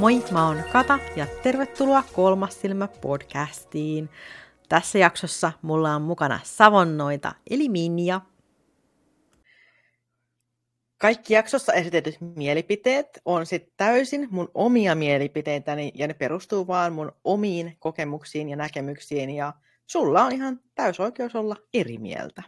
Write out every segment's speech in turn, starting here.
Moi, mä oon Kata ja tervetuloa Kolmas silmä podcastiin. Tässä jaksossa mulla on mukana savonnoita eli Minja. Kaikki jaksossa esitetyt mielipiteet on sitten täysin mun omia mielipiteitäni ja ne perustuu vaan mun omiin kokemuksiin ja näkemyksiin ja sulla on ihan täys oikeus olla eri mieltä.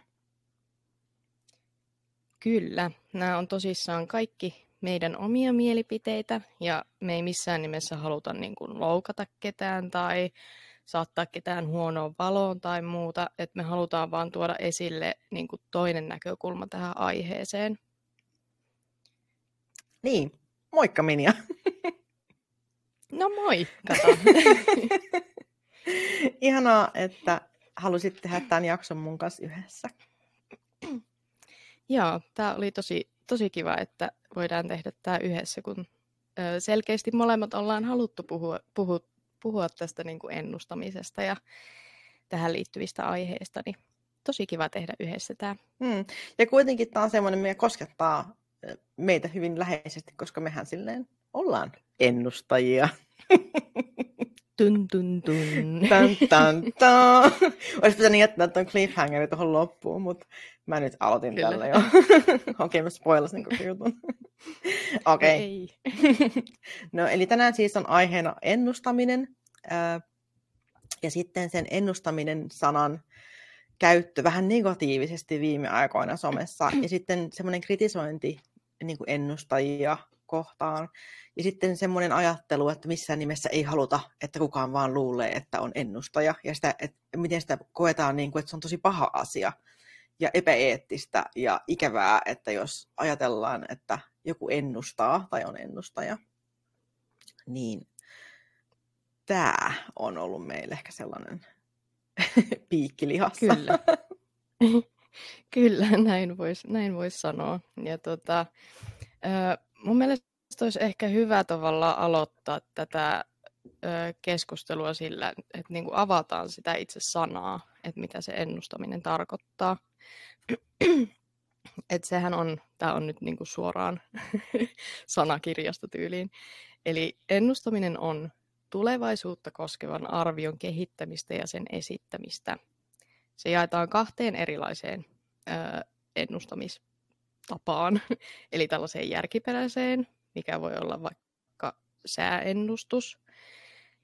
Kyllä, nämä on tosissaan kaikki meidän omia mielipiteitä ja me ei missään nimessä haluta niin kuin loukata ketään tai saattaa ketään huonoon valoon tai muuta, että me halutaan vaan tuoda esille niin kuin toinen näkökulma tähän aiheeseen. Niin, moikka Minja. No moi, kato. Ihanaa, että halusit tehdä tämän jakson mun kanssa yhdessä. Joo, tämä oli tosi, tosi kiva, että voidaan tehdä tämä yhdessä, kun selkeästi molemmat ollaan haluttu puhua, puhua, puhua tästä niin kuin ennustamisesta ja tähän liittyvistä aiheista, niin tosi kiva tehdä yhdessä tämä. Hmm. Ja kuitenkin tämä on semmoinen, mikä koskettaa meitä hyvin läheisesti, koska mehän silleen ollaan ennustajia. Tun, tun, tun. Tan, tan, tan. Olisi pitänyt jättää tuon cliffhangerin tuohon loppuun, mutta mä nyt aloitin Kyllä. tällä jo. Okei, okay, mä spoilasin koko jutun. Okei. Okay. no, eli tänään siis on aiheena ennustaminen. Ja sitten sen ennustaminen sanan käyttö vähän negatiivisesti viime aikoina somessa. Ja sitten semmoinen kritisointi niin kuin ennustajia kohtaan. Ja sitten semmoinen ajattelu, että missään nimessä ei haluta, että kukaan vaan luulee, että on ennustaja. Ja sitä, että miten sitä koetaan, niin kuin, että se on tosi paha asia ja epäeettistä ja ikävää, että jos ajatellaan, että joku ennustaa tai on ennustaja, niin tämä on ollut meille ehkä sellainen piikkilihassa. Kyllä. Kyllä, näin voisi näin vois sanoa. Ja tota, mun mielestä olisi ehkä hyvä tavalla aloittaa tätä keskustelua sillä, että niin kuin avataan sitä itse sanaa, että mitä se ennustaminen tarkoittaa. että sehän on, tämä on nyt niin kuin suoraan sanakirjasta tyyliin. Eli ennustaminen on tulevaisuutta koskevan arvion kehittämistä ja sen esittämistä. Se jaetaan kahteen erilaiseen ö, ennustamistapaan, eli tällaiseen järkiperäiseen mikä voi olla vaikka sääennustus,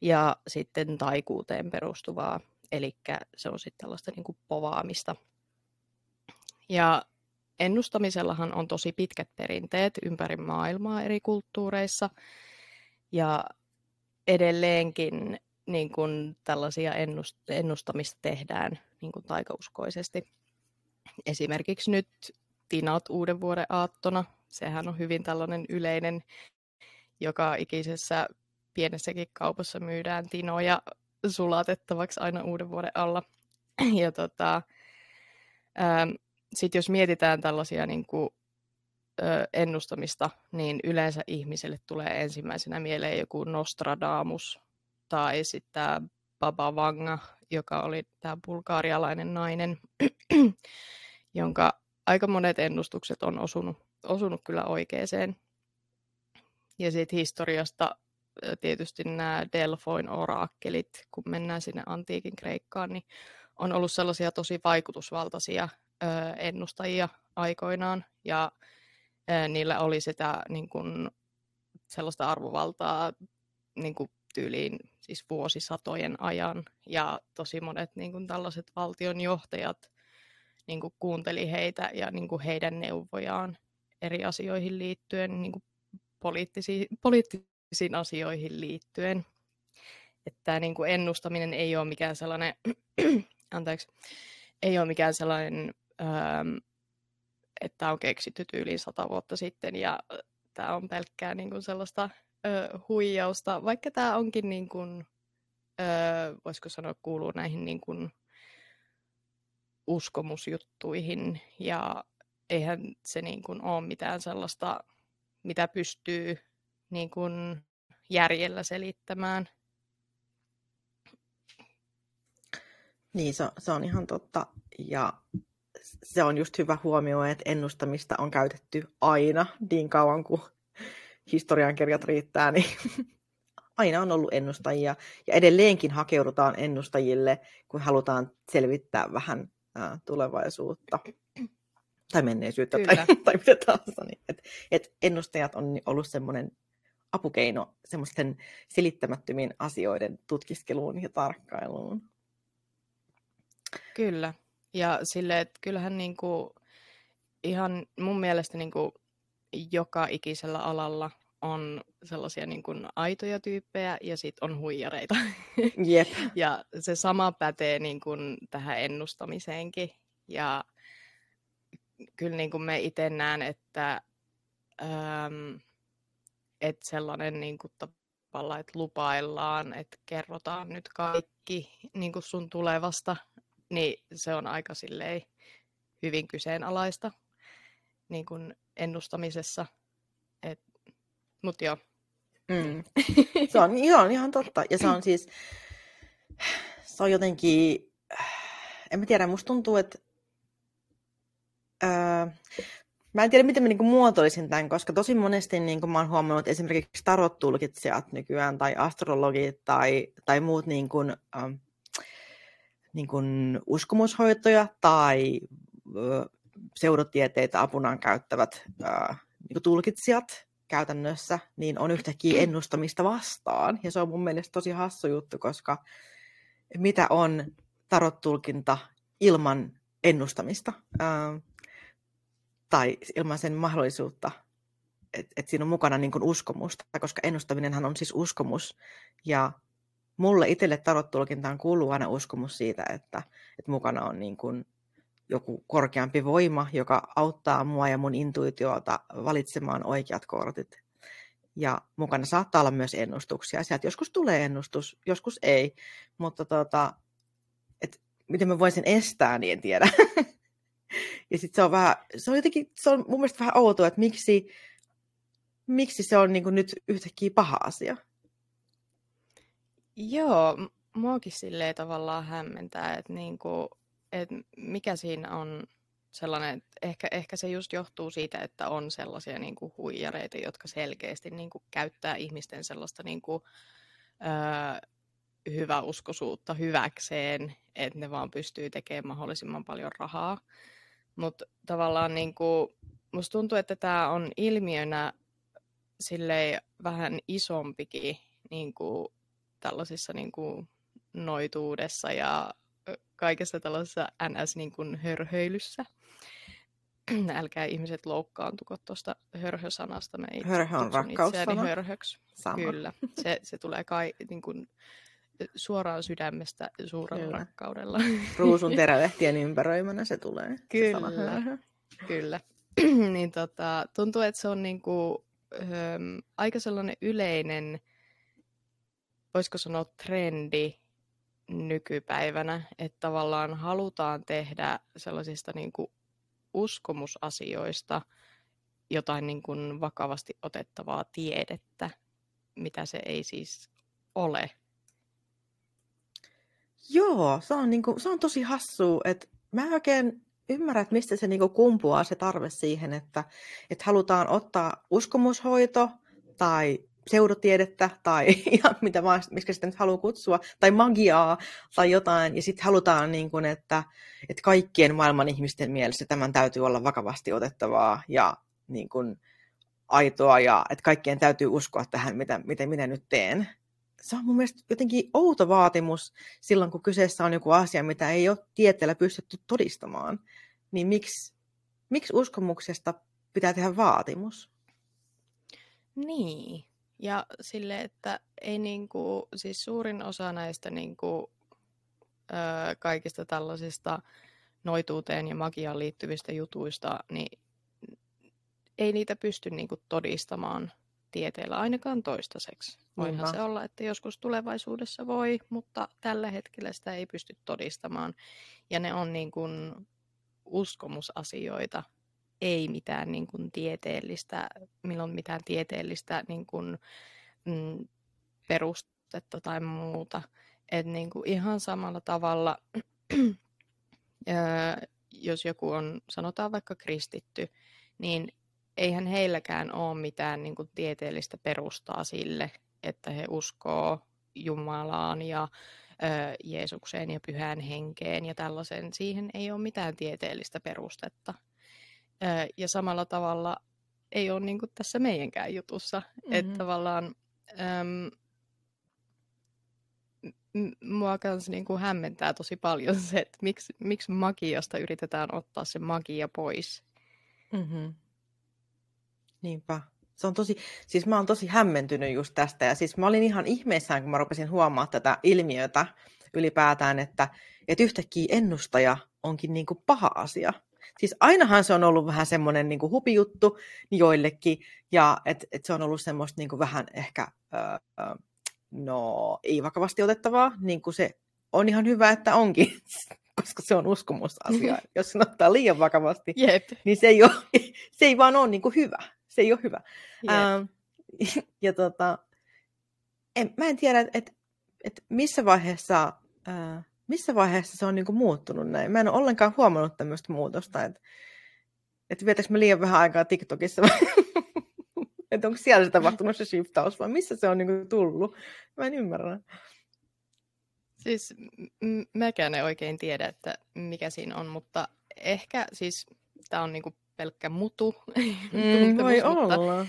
ja sitten taikuuteen perustuvaa, eli se on sitten tällaista niin kuin povaamista. Ja ennustamisellahan on tosi pitkät perinteet ympäri maailmaa eri kulttuureissa, ja edelleenkin niin kuin tällaisia ennustamista tehdään niin kuin taikauskoisesti. Esimerkiksi nyt tinat uuden vuoden aattona sehän on hyvin tällainen yleinen, joka ikisessä pienessäkin kaupassa myydään tinoja sulatettavaksi aina uuden vuoden alla. Ja tota, ähm, sitten jos mietitään tällaisia niin kuin, ö, ennustamista, niin yleensä ihmiselle tulee ensimmäisenä mieleen joku Nostradamus tai sitten Baba Vanga, joka oli tämä bulgaarialainen nainen, jonka aika monet ennustukset on osunut osunut kyllä oikeeseen. Ja sitten historiasta tietysti nämä Delfoin oraakkelit, kun mennään sinne antiikin Kreikkaan, niin on ollut sellaisia tosi vaikutusvaltaisia ö, ennustajia aikoinaan, ja ö, niillä oli sitä niin kun, sellaista arvovaltaa niin kun, tyyliin siis vuosisatojen ajan, ja tosi monet niin kun, tällaiset valtionjohtajat niin kun, kuunteli heitä ja niin kun, heidän neuvojaan, eri asioihin liittyen, niin kuin poliittisiin, poliittisiin asioihin liittyen. Että niin kuin ennustaminen ei ole mikään sellainen, anteeksi, ei ole mikään sellainen, ähm, että on keksitty yli sata vuotta sitten ja tämä on pelkkää niin kuin sellaista äh, huijausta, vaikka tämä onkin niin kuin, äh, voisiko sanoa, kuuluu näihin niin kuin uskomusjuttuihin ja eihän se niin kuin ole mitään sellaista, mitä pystyy niin kuin järjellä selittämään. Niin, se, se on ihan totta. Ja se on just hyvä huomio, että ennustamista on käytetty aina niin kauan kuin historiankirjat riittää, niin aina on ollut ennustajia ja edelleenkin hakeudutaan ennustajille, kun halutaan selvittää vähän ää, tulevaisuutta tai menneisyyttä tai, tai mitä tahansa. Niin, et, et ennustajat on ollut semmoinen apukeino semmoisten selittämättömien asioiden tutkiskeluun ja tarkkailuun. Kyllä. Ja sille, että kyllähän niinku, ihan mun mielestä niinku, joka ikisellä alalla on sellaisia niin kuin aitoja tyyppejä ja sitten on huijareita. Yep. ja se sama pätee niin kuin tähän ennustamiseenkin. Ja kyllä niin kuin me itse näen, että, ähm, että sellainen niin kuin tavalla, että lupaillaan, että kerrotaan nyt kaikki niin kuin sun tulevasta, niin se on aika silleen hyvin kyseenalaista niin kuin ennustamisessa. Et, mut joo. Mm. Se on ihan, ihan totta. Ja se on siis, se on jotenkin, en mä tiedä, musta tuntuu, että öö, Mä en tiedä, miten mä niinku muotoilisin tämän, koska tosi monesti niinku mä oon huomannut että esimerkiksi tarot-tulkitsijat nykyään tai astrologit tai, tai muut niinku, ähm, niinku uskomushoitoja tai äh, seurotieteitä apunaan käyttävät äh, niinku tulkitsijat käytännössä, niin on yhtäkkiä ennustamista vastaan. Ja se on mun mielestä tosi hassu juttu, koska mitä on tarot-tulkinta ilman ennustamista? Äh, tai ilman sen mahdollisuutta, että et siinä on mukana niin kuin uskomusta, koska ennustaminenhan on siis uskomus. Ja mulle itselle tarottulkintaan kuuluu aina uskomus siitä, että, että mukana on niin kuin joku korkeampi voima, joka auttaa mua ja mun intuitiota valitsemaan oikeat kortit. Ja mukana saattaa olla myös ennustuksia. Sieltä joskus tulee ennustus, joskus ei. Mutta tota, et miten mä voisin estää, niin en tiedä. Ja sitten se on vähän, se on jotenkin, se on mun mielestä vähän outoa, että miksi, miksi se on niin nyt yhtäkkiä paha asia. Joo, muakin silleen tavallaan hämmentää, että, niin kuin, että mikä siinä on sellainen, että ehkä, ehkä se just johtuu siitä, että on sellaisia niin kuin huijareita, jotka selkeästi niin kuin käyttää ihmisten sellaista niin kuin, öö, hyväuskoisuutta hyväkseen, että ne vaan pystyy tekemään mahdollisimman paljon rahaa. Mutta tavallaan niin kuin, musta tuntuu, että tämä on ilmiönä silleen vähän isompikin niin kuin tällaisissa niin kuin noituudessa ja kaikessa tällaisessa ns. Niin. Älkää ihmiset loukkaantuko tuosta hörhösanasta. Mä Hörhö on rakkaussana. Hörhöksi. Sama. Kyllä. Se, se tulee kai niin kuin, suoraan sydämestä suurella Kyllä. rakkaudella. Ruusun terälehtien ympäröimänä se tulee. Kyllä, se kyllä. niin tota, tuntuu, että se on niinku, höm, aika sellainen yleinen, voisiko sanoa trendi nykypäivänä, että tavallaan halutaan tehdä sellaisista niinku uskomusasioista jotain niin kuin vakavasti otettavaa tiedettä, mitä se ei siis ole. Joo, se on, niinku, se on tosi hassu, että mä en oikein ymmärrä, että mistä se niinku kumpuaa se tarve siihen, että, että halutaan ottaa uskomushoito tai seurotiedettä tai ihan mitä vaan, miksi sitä nyt haluaa kutsua, tai magiaa tai jotain, ja sitten halutaan, niin kuin, että, että kaikkien maailman ihmisten mielestä tämän täytyy olla vakavasti otettavaa ja niin kuin, aitoa, ja että kaikkien täytyy uskoa tähän, mitä, mitä minä nyt teen se on mun mielestä jotenkin outo vaatimus silloin, kun kyseessä on joku asia, mitä ei ole tieteellä pystytty todistamaan. Niin miksi, miksi uskomuksesta pitää tehdä vaatimus? Niin, ja sille, että ei niinku, siis suurin osa näistä niinku, ö, kaikista tällaisista noituuteen ja magiaan liittyvistä jutuista, niin ei niitä pysty niinku todistamaan tieteellä ainakaan toistaiseksi. Voihan Niinpä. se olla, että joskus tulevaisuudessa voi, mutta tällä hetkellä sitä ei pysty todistamaan. Ja ne on niin kuin uskomusasioita, ei mitään niin kuin tieteellistä, milloin mitään tieteellistä niin kuin, mm, perustetta tai muuta. Et niin kuin ihan samalla tavalla, jos joku on, sanotaan vaikka kristitty, niin eihän heilläkään ole mitään niin kuin, tieteellistä perustaa sille, että he uskoo Jumalaan ja ö, Jeesukseen ja pyhään henkeen ja tällaisen. Siihen ei ole mitään tieteellistä perustetta. Ja samalla tavalla ei ole niin kuin tässä meidänkään jutussa. Mm-hmm. Että tavallaan äm, mua kans niin kuin hämmentää tosi paljon se, että miksi, miksi magiasta yritetään ottaa se magia pois. Mm-hmm. Niinpä. Se on tosi, siis mä oon tosi hämmentynyt just tästä ja siis mä olin ihan ihmeissään, kun mä rupesin huomaamaan tätä ilmiötä ylipäätään, että, että yhtäkkiä ennustaja onkin niin kuin paha asia. Siis ainahan se on ollut vähän semmoinen niin kuin hupijuttu joillekin ja että et se on ollut semmoista niin kuin vähän ehkä, öö, no ei vakavasti otettavaa, niin kuin se on ihan hyvä, että onkin, koska se on uskomusasia. Jos sen ottaa liian vakavasti, Jep. niin se ei, ole, se ei vaan ole niin kuin hyvä se ei ole hyvä. Ähm, ja tota, en, mä en tiedä, että et, et missä vaiheessa äh, missä vaiheessa se on niinku muuttunut näin. Mä en ole ollenkaan huomannut tämmöistä muutosta, että et vietäkö me liian vähän aikaa TikTokissa että onko siellä se tapahtunut se shiftaus vai missä se on niinku tullut. Mä en ymmärrä. Siis m- mäkään en oikein tiedä, että mikä siinä on, mutta ehkä siis tämä on niinku pelkkä mutu. Mm, voi mutta, olla.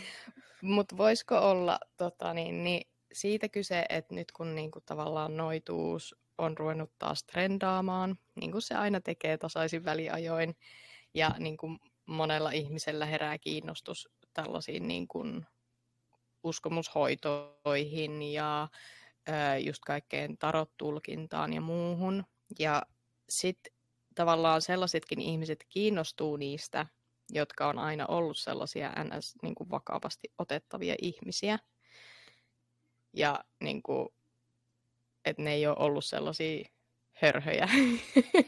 Mutta voisiko olla tota, niin, niin siitä kyse, että nyt kun niin kuin, tavallaan noituus on ruvennut taas trendaamaan, niin kuin se aina tekee tasaisin väliajoin, ja niin kuin monella ihmisellä herää kiinnostus tällaisiin niin kuin uskomushoitoihin ja just kaikkeen tarot-tulkintaan ja muuhun. Ja sitten tavallaan sellaisetkin ihmiset kiinnostuu niistä jotka on aina ollut sellaisia ns. Niin kuin vakavasti otettavia ihmisiä. Ja niin kuin, että ne ei ole ollut sellaisia hörhöjä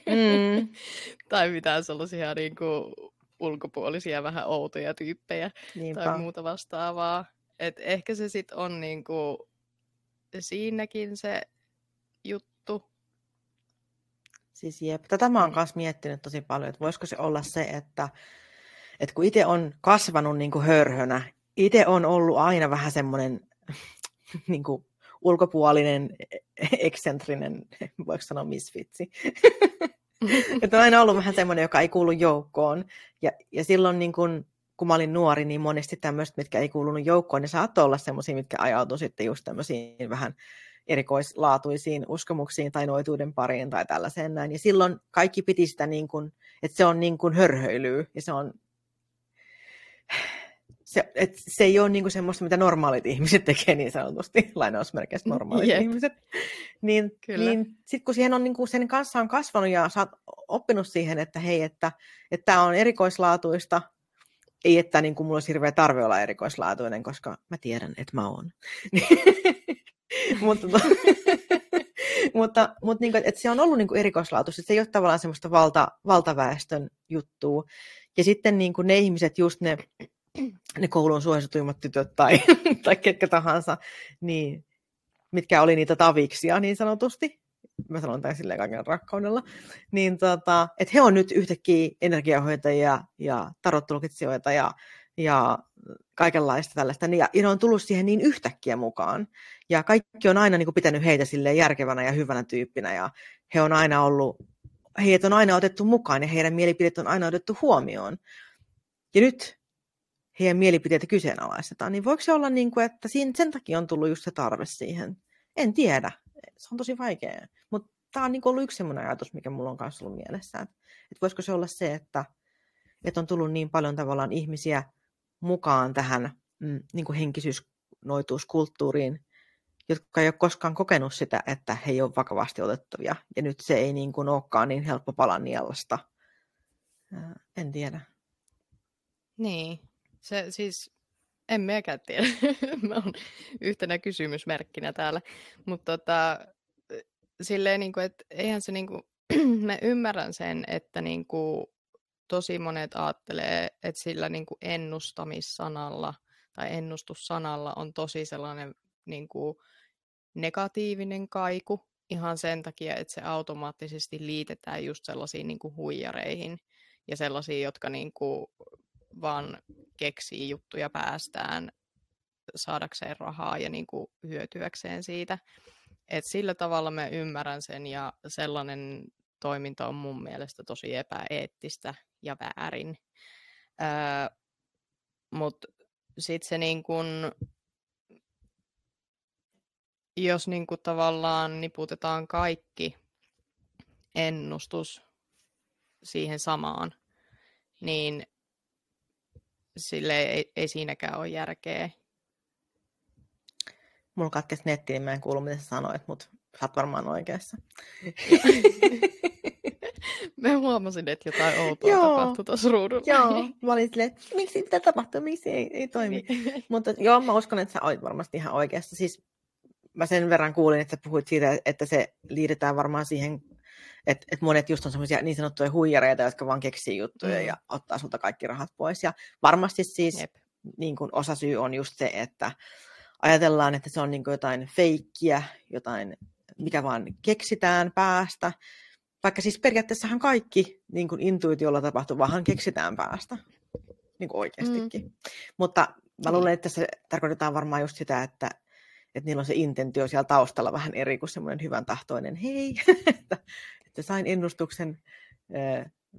mm. tai mitään sellaisia niin kuin, ulkopuolisia vähän outoja tyyppejä Niinpä. tai muuta vastaavaa. Et ehkä se sitten on niin kuin, siinäkin se juttu. Siis jep, tätä mä oon myös miettinyt tosi paljon, että voisiko se olla se, että että kun itse on kasvanut niin kuin hörhönä, itse on ollut aina vähän semmoinen niin kuin ulkopuolinen, eksentrinen, voiko sanoa misfitsi. että on aina ollut vähän semmoinen, joka ei kuulu joukkoon. Ja, ja silloin niin kun, kun mä olin nuori, niin monesti tämmöiset, mitkä ei kuulunut joukkoon, ne saattoi olla semmoisia, mitkä ajautuivat sitten just tämmöisiin vähän erikoislaatuisiin uskomuksiin tai noituuden pariin tai tällaiseen näin. Ja silloin kaikki piti sitä niin kuin, että se on niin kuin hörhöilyä ja se on se, et se ei ole niinku semmoista, mitä normaalit ihmiset tekee niin sanotusti, lainausmerkeissä normaalit yep. ihmiset. Niin, niin sitten kun siihen on, niinku, sen kanssa on kasvanut ja sä oot oppinut siihen, että hei, että tämä on erikoislaatuista, ei että niin kuin mulla olisi hirveä tarve olla erikoislaatuinen, koska mä tiedän, että mä oon. mutta, mutta, mutta niin kuin, että se on ollut niin kuin erikoislaatuista, se ei ole tavallaan semmoista valta, valtaväestön juttua. Ja sitten niin kuin ne ihmiset, just ne, ne koulun suosituimmat tytöt tai, tai ketkä tahansa, niin, mitkä oli niitä taviksia niin sanotusti, mä sanon tämän silleen kaiken rakkaudella, niin tota, että he on nyt yhtäkkiä energiahoitajia ja tarottulkitsijoita ja, ja kaikenlaista tällaista, ja, ja ne on tullut siihen niin yhtäkkiä mukaan. Ja kaikki on aina niin kuin, pitänyt heitä silleen järkevänä ja hyvänä tyyppinä, ja he on aina ollut heidät on aina otettu mukaan ja heidän mielipiteet on aina otettu huomioon. Ja nyt heidän mielipiteitä kyseenalaistetaan, niin voiko se olla niin kuin, että siinä, sen takia on tullut just se tarve siihen? En tiedä. Se on tosi vaikea. Mutta tämä on niin ollut yksi sellainen ajatus, mikä mulla on kanssa ollut mielessä. Että, että voisiko se olla se, että, että on tullut niin paljon tavallaan ihmisiä mukaan tähän mm, niin kuin henkisyysnoituuskulttuuriin, jotka ei ole koskaan kokenut sitä, että he ei ole vakavasti otettavia. Ja nyt se ei niin kuin olekaan niin helppo pala nielasta. En tiedä. Niin, se siis, en mekään tiedä. Mä oon yhtenä kysymysmerkkinä täällä. Mutta tota, silleen, niin kuin, että eihän se niin kuin, mä ymmärrän sen, että niin kuin, tosi monet ajattelee, että sillä niin kuin ennustamissanalla tai ennustussanalla on tosi sellainen niin kuin, negatiivinen kaiku ihan sen takia, että se automaattisesti liitetään just sellaisiin niin kuin huijareihin ja sellaisiin, jotka niin kuin vaan keksii juttuja päästään saadakseen rahaa ja niin kuin hyötyäkseen siitä. Et sillä tavalla mä ymmärrän sen ja sellainen toiminta on mun mielestä tosi epäeettistä ja väärin. Öö, Mutta sitten se niin kun, jos niin kun tavallaan niputetaan kaikki ennustus siihen samaan, niin sille ei, ei siinäkään ole järkeä. Mulla katkesi netti, niin mä en kuulu, mitä sä sanoit, mutta sä oot varmaan oikeassa. Mä huomasin, että jotain outoa joo, tapahtui tuossa ruudulla. Joo, mä olin silleen, miksi mitä tapahtuu, miksi ei, ei toimi. Niin. Mutta joo, mä uskon, että sä olit varmasti ihan oikeassa. Siis mä sen verran kuulin, että puhuit siitä, että se liitetään varmaan siihen, että, että monet just on semmoisia niin sanottuja huijareita, jotka vaan keksii juttuja mm. ja ottaa sulta kaikki rahat pois. Ja varmasti siis niin kuin osa syy on just se, että ajatellaan, että se on niin kuin jotain feikkiä, jotain, mikä vaan keksitään päästä, vaikka siis periaatteessahan kaikki niin kuin intuitiolla tapahtuvaahan keksitään päästä. Niin kuin oikeastikin. Mm. Mutta mä niin. luulen, että se tarkoitetaan varmaan just sitä, että, että niillä on se intentio siellä taustalla vähän eri kuin semmoinen hyvän tahtoinen hei, että, että sain ennustuksen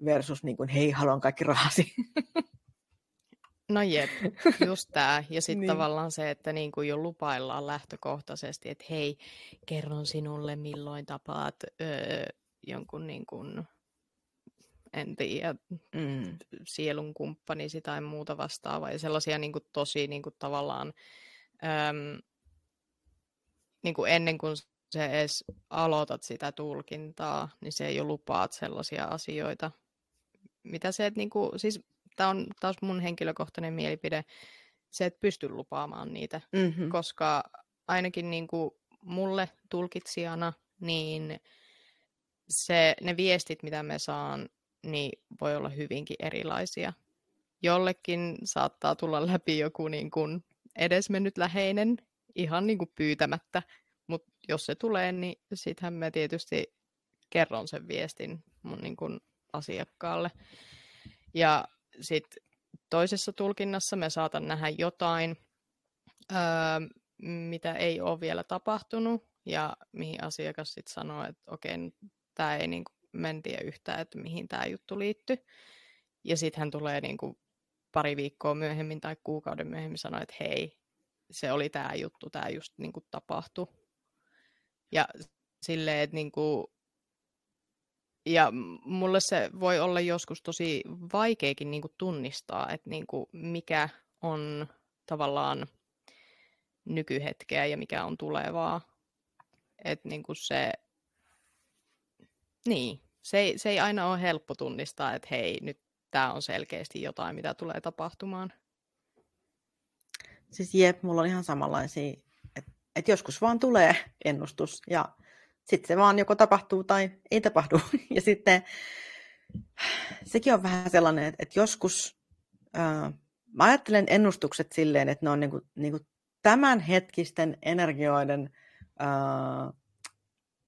versus niin kuin hei, haluan kaikki rahasi. No jep, just tämä. Ja sitten niin. tavallaan se, että niin kuin jo lupaillaan lähtökohtaisesti, että hei, kerron sinulle milloin tapaat öö, jonkun niin kuin, en tiedä, mm. sielun kumppanisi tai muuta vastaavaa. Ja sellaisia niin kuin, tosi niin kuin, tavallaan äm, niin kuin ennen kuin se edes aloitat sitä tulkintaa, niin se ei jo lupaat sellaisia asioita, mitä se, että niin kuin, siis tämä on taas mun henkilökohtainen mielipide, se, että pysty lupaamaan niitä, mm-hmm. koska ainakin niin kuin mulle tulkitsijana, niin se, ne viestit, mitä me saan, niin voi olla hyvinkin erilaisia. Jollekin saattaa tulla läpi joku niin kuin edesmennyt läheinen ihan niin kuin pyytämättä, mutta jos se tulee, niin sittenhän mä tietysti kerron sen viestin mun niin kuin asiakkaalle. Ja sitten toisessa tulkinnassa me saatan nähdä jotain, öö, mitä ei ole vielä tapahtunut, ja mihin asiakas sitten sanoo, että okei, tämä ei niin kuin, mentie yhtään, että mihin tämä juttu liittyy. Ja sitten hän tulee niin kuin, pari viikkoa myöhemmin tai kuukauden myöhemmin sanoa, että hei, se oli tämä juttu, tämä just niin kuin, tapahtui. Ja silleen, että niin kuin, ja mulle se voi olla joskus tosi vaikeakin niin kuin tunnistaa, että niin kuin mikä on tavallaan nykyhetkeä ja mikä on tulevaa. Että niin kuin se niin, se ei, se ei aina ole helppo tunnistaa, että hei, nyt tämä on selkeästi jotain, mitä tulee tapahtumaan. Siis jep, mulla on ihan samanlaisia, että et joskus vaan tulee ennustus ja sitten se vaan joko tapahtuu tai ei tapahdu. Ja sitten sekin on vähän sellainen, että, että joskus äh, mä ajattelen ennustukset silleen, että ne on niinku, niinku tämänhetkisten energioiden äh,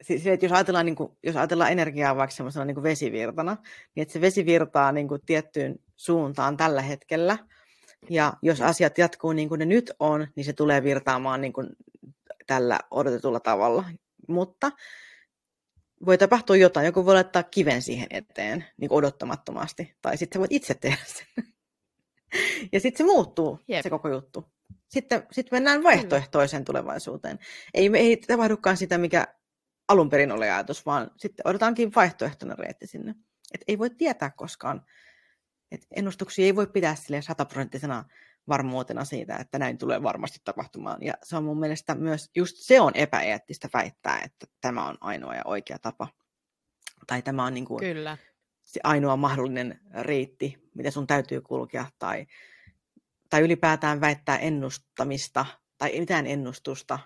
siis, että jos ajatellaan, niin kuin, jos ajatellaan energiaa vaikka semmoisena niin kuin vesivirtana, niin että se vesi virtaa niin kuin tiettyyn suuntaan tällä hetkellä, ja jos asiat jatkuu niin kuin ne nyt on, niin se tulee virtaamaan niin kuin tällä odotetulla tavalla. Mutta voi tapahtua jotain, joku voi laittaa kiven siihen eteen niin kuin odottamattomasti, tai sitten voit itse tehdä sen. ja sitten se muuttuu, Jep. se koko juttu. Sitten, sitten mennään vaihtoehtoiseen tulevaisuuteen. Ei, ei tapahdukaan sitä, mikä alun perin oli ajatus, vaan sitten odotetaankin vaihtoehtoinen reitti sinne. Et ei voi tietää koskaan. Et ennustuksia ei voi pitää sille sataprosenttisena varmuutena siitä, että näin tulee varmasti tapahtumaan. Ja se on mun mielestä myös, just se on epäeettistä väittää, että tämä on ainoa ja oikea tapa. Tai tämä on niin kuin Kyllä. se ainoa mahdollinen reitti, mitä sun täytyy kulkea. Tai, tai ylipäätään väittää ennustamista tai mitään ennustusta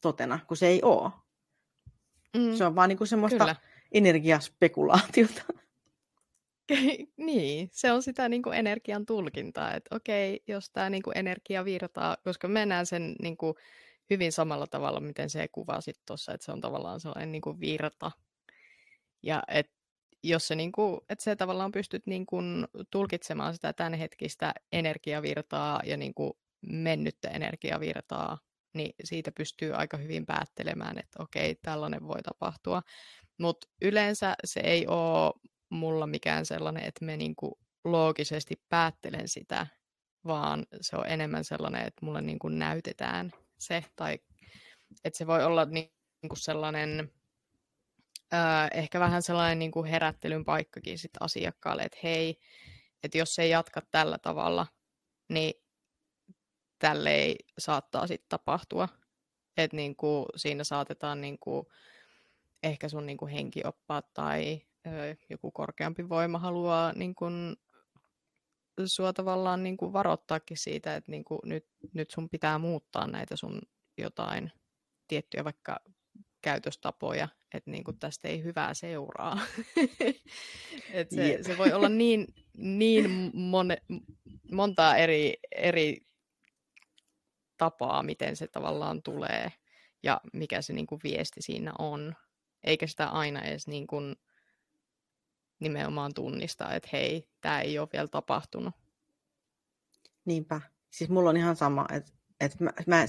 totena, kun se ei ole. Mm. Se on vaan niinku semmoista Kyllä. energiaspekulaatiota. niin, se on sitä niin kuin energian tulkintaa, että okei, jos tämä niin kuin energia virtaa, koska mennään sen niin kuin hyvin samalla tavalla, miten se kuvasit tuossa, että se on tavallaan sellainen niin kuin virta. Ja et, jos se, niin kuin, että se tavallaan pystyt niin kuin tulkitsemaan sitä tämänhetkistä energiavirtaa ja niin kuin mennyttä energiavirtaa, niin siitä pystyy aika hyvin päättelemään, että okei, tällainen voi tapahtua. Mutta yleensä se ei ole mulla mikään sellainen, että me niinku loogisesti päättelen sitä, vaan se on enemmän sellainen, että mulle niinku näytetään se, tai että se voi olla niinku sellainen, öö, ehkä vähän sellainen niinku herättelyn paikkakin sit asiakkaalle, että hei, että jos ei jatka tällä tavalla, niin tälle ei saattaa sitten tapahtua. Että niinku, siinä saatetaan niinku, ehkä sun niinku henkioppaat tai joku korkeampi voima haluaa niinku, sua tavallaan niinku varoittaakin siitä, että niinku, nyt, nyt sun pitää muuttaa näitä sun jotain tiettyjä vaikka käytöstapoja, että niinku tästä ei hyvää seuraa. Et se, yep. se voi olla niin, niin mone, montaa eri, eri tapaa, miten se tavallaan tulee ja mikä se niin kuin viesti siinä on. Eikä sitä aina edes niin kuin nimenomaan tunnista, että hei, tämä ei ole vielä tapahtunut. Niinpä. Siis mulla on ihan sama, että, että mä, mä,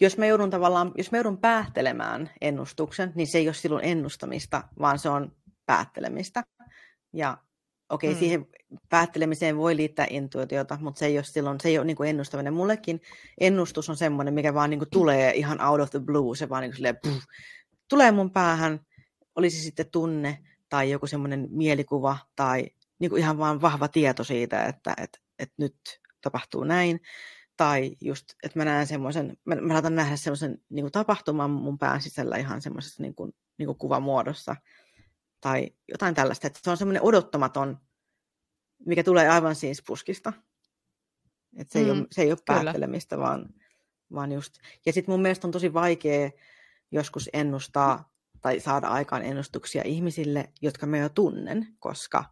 jos mä joudun tavallaan, jos mä joudun päättelemään ennustuksen, niin se ei ole silloin ennustamista, vaan se on päättelemistä. Ja okei, okay, mm. siihen päättelemiseen voi liittää intuitiota, mutta se ei ole silloin, se ei ole niin kuin ennustaminen. Mullekin ennustus on semmoinen, mikä vaan niin kuin tulee ihan out of the blue, se vaan niin kuin silleen, puh, tulee mun päähän, olisi sitten tunne tai joku semmoinen mielikuva tai niin kuin ihan vaan vahva tieto siitä, että, että, että nyt tapahtuu näin. Tai just, että mä näen semmoisen, mä, mä saatan nähdä semmoisen niin kuin tapahtuman mun pään sisällä ihan semmoisessa niin kuin, niin kuin kuvamuodossa tai jotain tällaista. Että se on semmoinen odottamaton, mikä tulee aivan siis puskista. Että se, mm, ei ole, se ei ole päättelemistä, vaan, vaan just. Ja sitten mun mielestä on tosi vaikea joskus ennustaa tai saada aikaan ennustuksia ihmisille, jotka mä jo tunnen, koska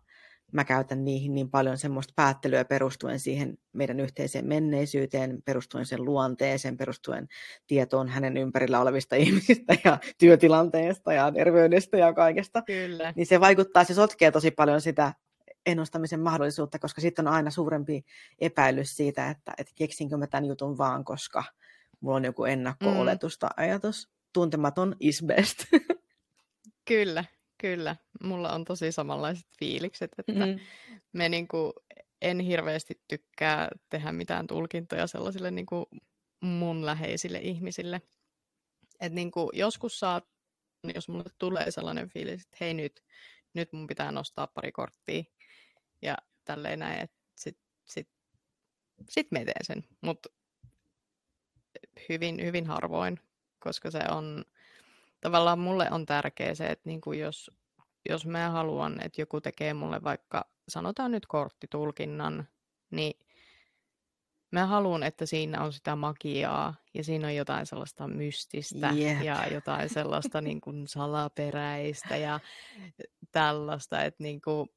mä käytän niihin niin paljon semmoista päättelyä perustuen siihen meidän yhteiseen menneisyyteen, perustuen sen luonteeseen, perustuen tietoon hänen ympärillä olevista ihmisistä ja työtilanteesta ja terveydestä ja kaikesta. Kyllä. Niin se vaikuttaa, se sotkee tosi paljon sitä ennustamisen mahdollisuutta, koska sitten on aina suurempi epäilys siitä, että, että keksinkö mä tämän jutun vaan, koska mulla on joku ennakko-oletus tai mm. ajatus. Tuntematon is best. Kyllä, Kyllä, mulla on tosi samanlaiset fiilikset, että mm-hmm. me niinku, en hirveästi tykkää tehdä mitään tulkintoja sellaisille niinku mun läheisille ihmisille. Et niinku, joskus saat, jos mulle tulee sellainen fiilis, että hei nyt, nyt mun pitää nostaa pari korttia ja tälleen näin, että sit, sit, sit me teen sen, mutta hyvin, hyvin harvoin, koska se on, tavallaan mulle on tärkeää se, että niin kuin jos, jos mä haluan, että joku tekee mulle vaikka, sanotaan nyt korttitulkinnan, niin mä haluan, että siinä on sitä magiaa ja siinä on jotain sellaista mystistä yep. ja jotain sellaista niin kuin salaperäistä ja tällaista, että niin kuin,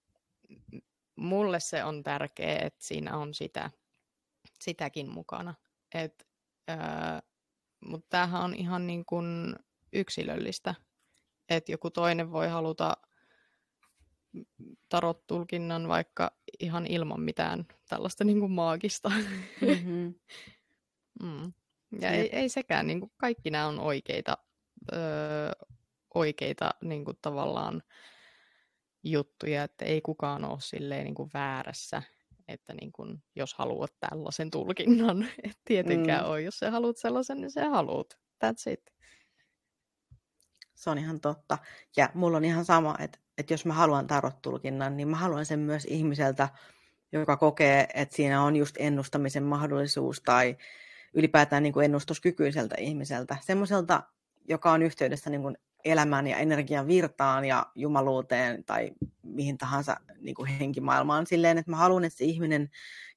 mulle se on tärkeää, että siinä on sitä, sitäkin mukana. Et, öö, mutta tämähän on ihan niin kuin yksilöllistä. Että joku toinen voi haluta tarot-tulkinnan vaikka ihan ilman mitään tällaista niin kuin maagista. Mm-hmm. mm. Ja ei, ei sekään, niin kuin kaikki nämä on oikeita, öö, oikeita niin kuin tavallaan juttuja, että ei kukaan ole silleen niin kuin väärässä, että niin kuin, jos haluat tällaisen tulkinnan, et tietenkään mm. ole. Jos sä haluat sellaisen, niin sä haluat. That's it. Se on ihan totta. Ja mulla on ihan sama, että, että jos mä haluan tarot-tulkinnan, niin mä haluan sen myös ihmiseltä, joka kokee, että siinä on just ennustamisen mahdollisuus tai ylipäätään niin kuin ennustuskykyiseltä ihmiseltä. Semmoiselta, joka on yhteydessä niin kuin elämään ja energian virtaan ja jumaluuteen tai mihin tahansa niin kuin henkimaailmaan silleen, että mä haluan, että se ihminen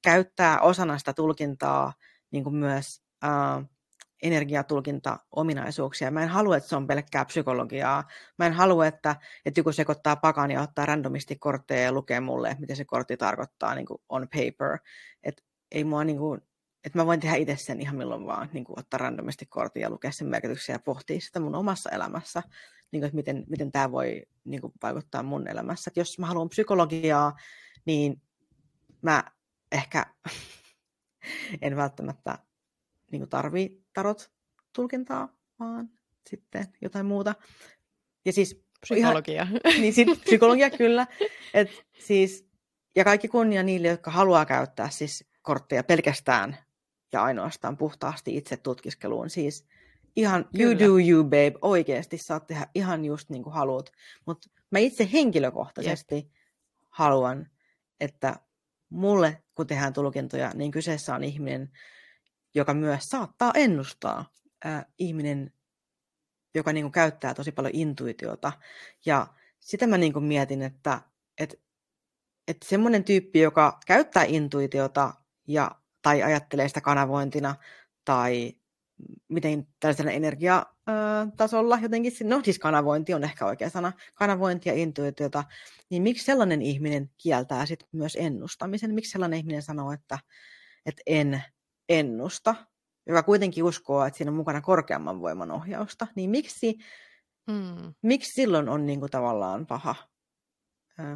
käyttää osana sitä tulkintaa niin kuin myös uh, energiatulkinta-ominaisuuksia. Mä en halua, että se on pelkkää psykologiaa. Mä en halua, että, että joku sekoittaa pakan ja ottaa randomisti kortteja ja lukee mulle, mitä se kortti tarkoittaa niin kuin on paper. Et ei mua niin kuin, että mä voin tehdä itse sen ihan milloin vaan, niin kuin ottaa randomisti kortin ja lukea sen merkityksiä ja pohtia sitä mun omassa elämässä, niin kuin, että miten, miten tämä voi niin kuin, vaikuttaa mun elämässä. Et jos mä haluan psykologiaa, niin mä ehkä en välttämättä niin tarvii tarot tulkintaa, vaan sitten jotain muuta. Ja siis Psykologia. Ihan, niin sit, psykologia kyllä. Et siis, ja kaikki kunnia niille, jotka haluaa käyttää siis kortteja pelkästään ja ainoastaan puhtaasti itse tutkiskeluun. Siis ihan Kyllä. you do you, babe. Oikeasti saat tehdä ihan just niin kuin haluat. Mutta mä itse henkilökohtaisesti Jep. haluan, että mulle, kun tehdään tulkintoja, niin kyseessä on ihminen, joka myös saattaa ennustaa. Äh, ihminen, joka niin kuin käyttää tosi paljon intuitiota. Ja sitä mä niin kuin mietin, että, että, että semmoinen tyyppi, joka käyttää intuitiota ja, tai ajattelee sitä kanavointina tai miten tällaisella energiatasolla jotenkin, no siis kanavointi on ehkä oikea sana, kanavointi ja intuitiota, niin miksi sellainen ihminen kieltää sitten myös ennustamisen? Miksi sellainen ihminen sanoo, että, että en ennusta, joka kuitenkin uskoo, että siinä on mukana korkeamman voiman ohjausta, niin miksi, mm. miksi silloin on niin kuin tavallaan paha?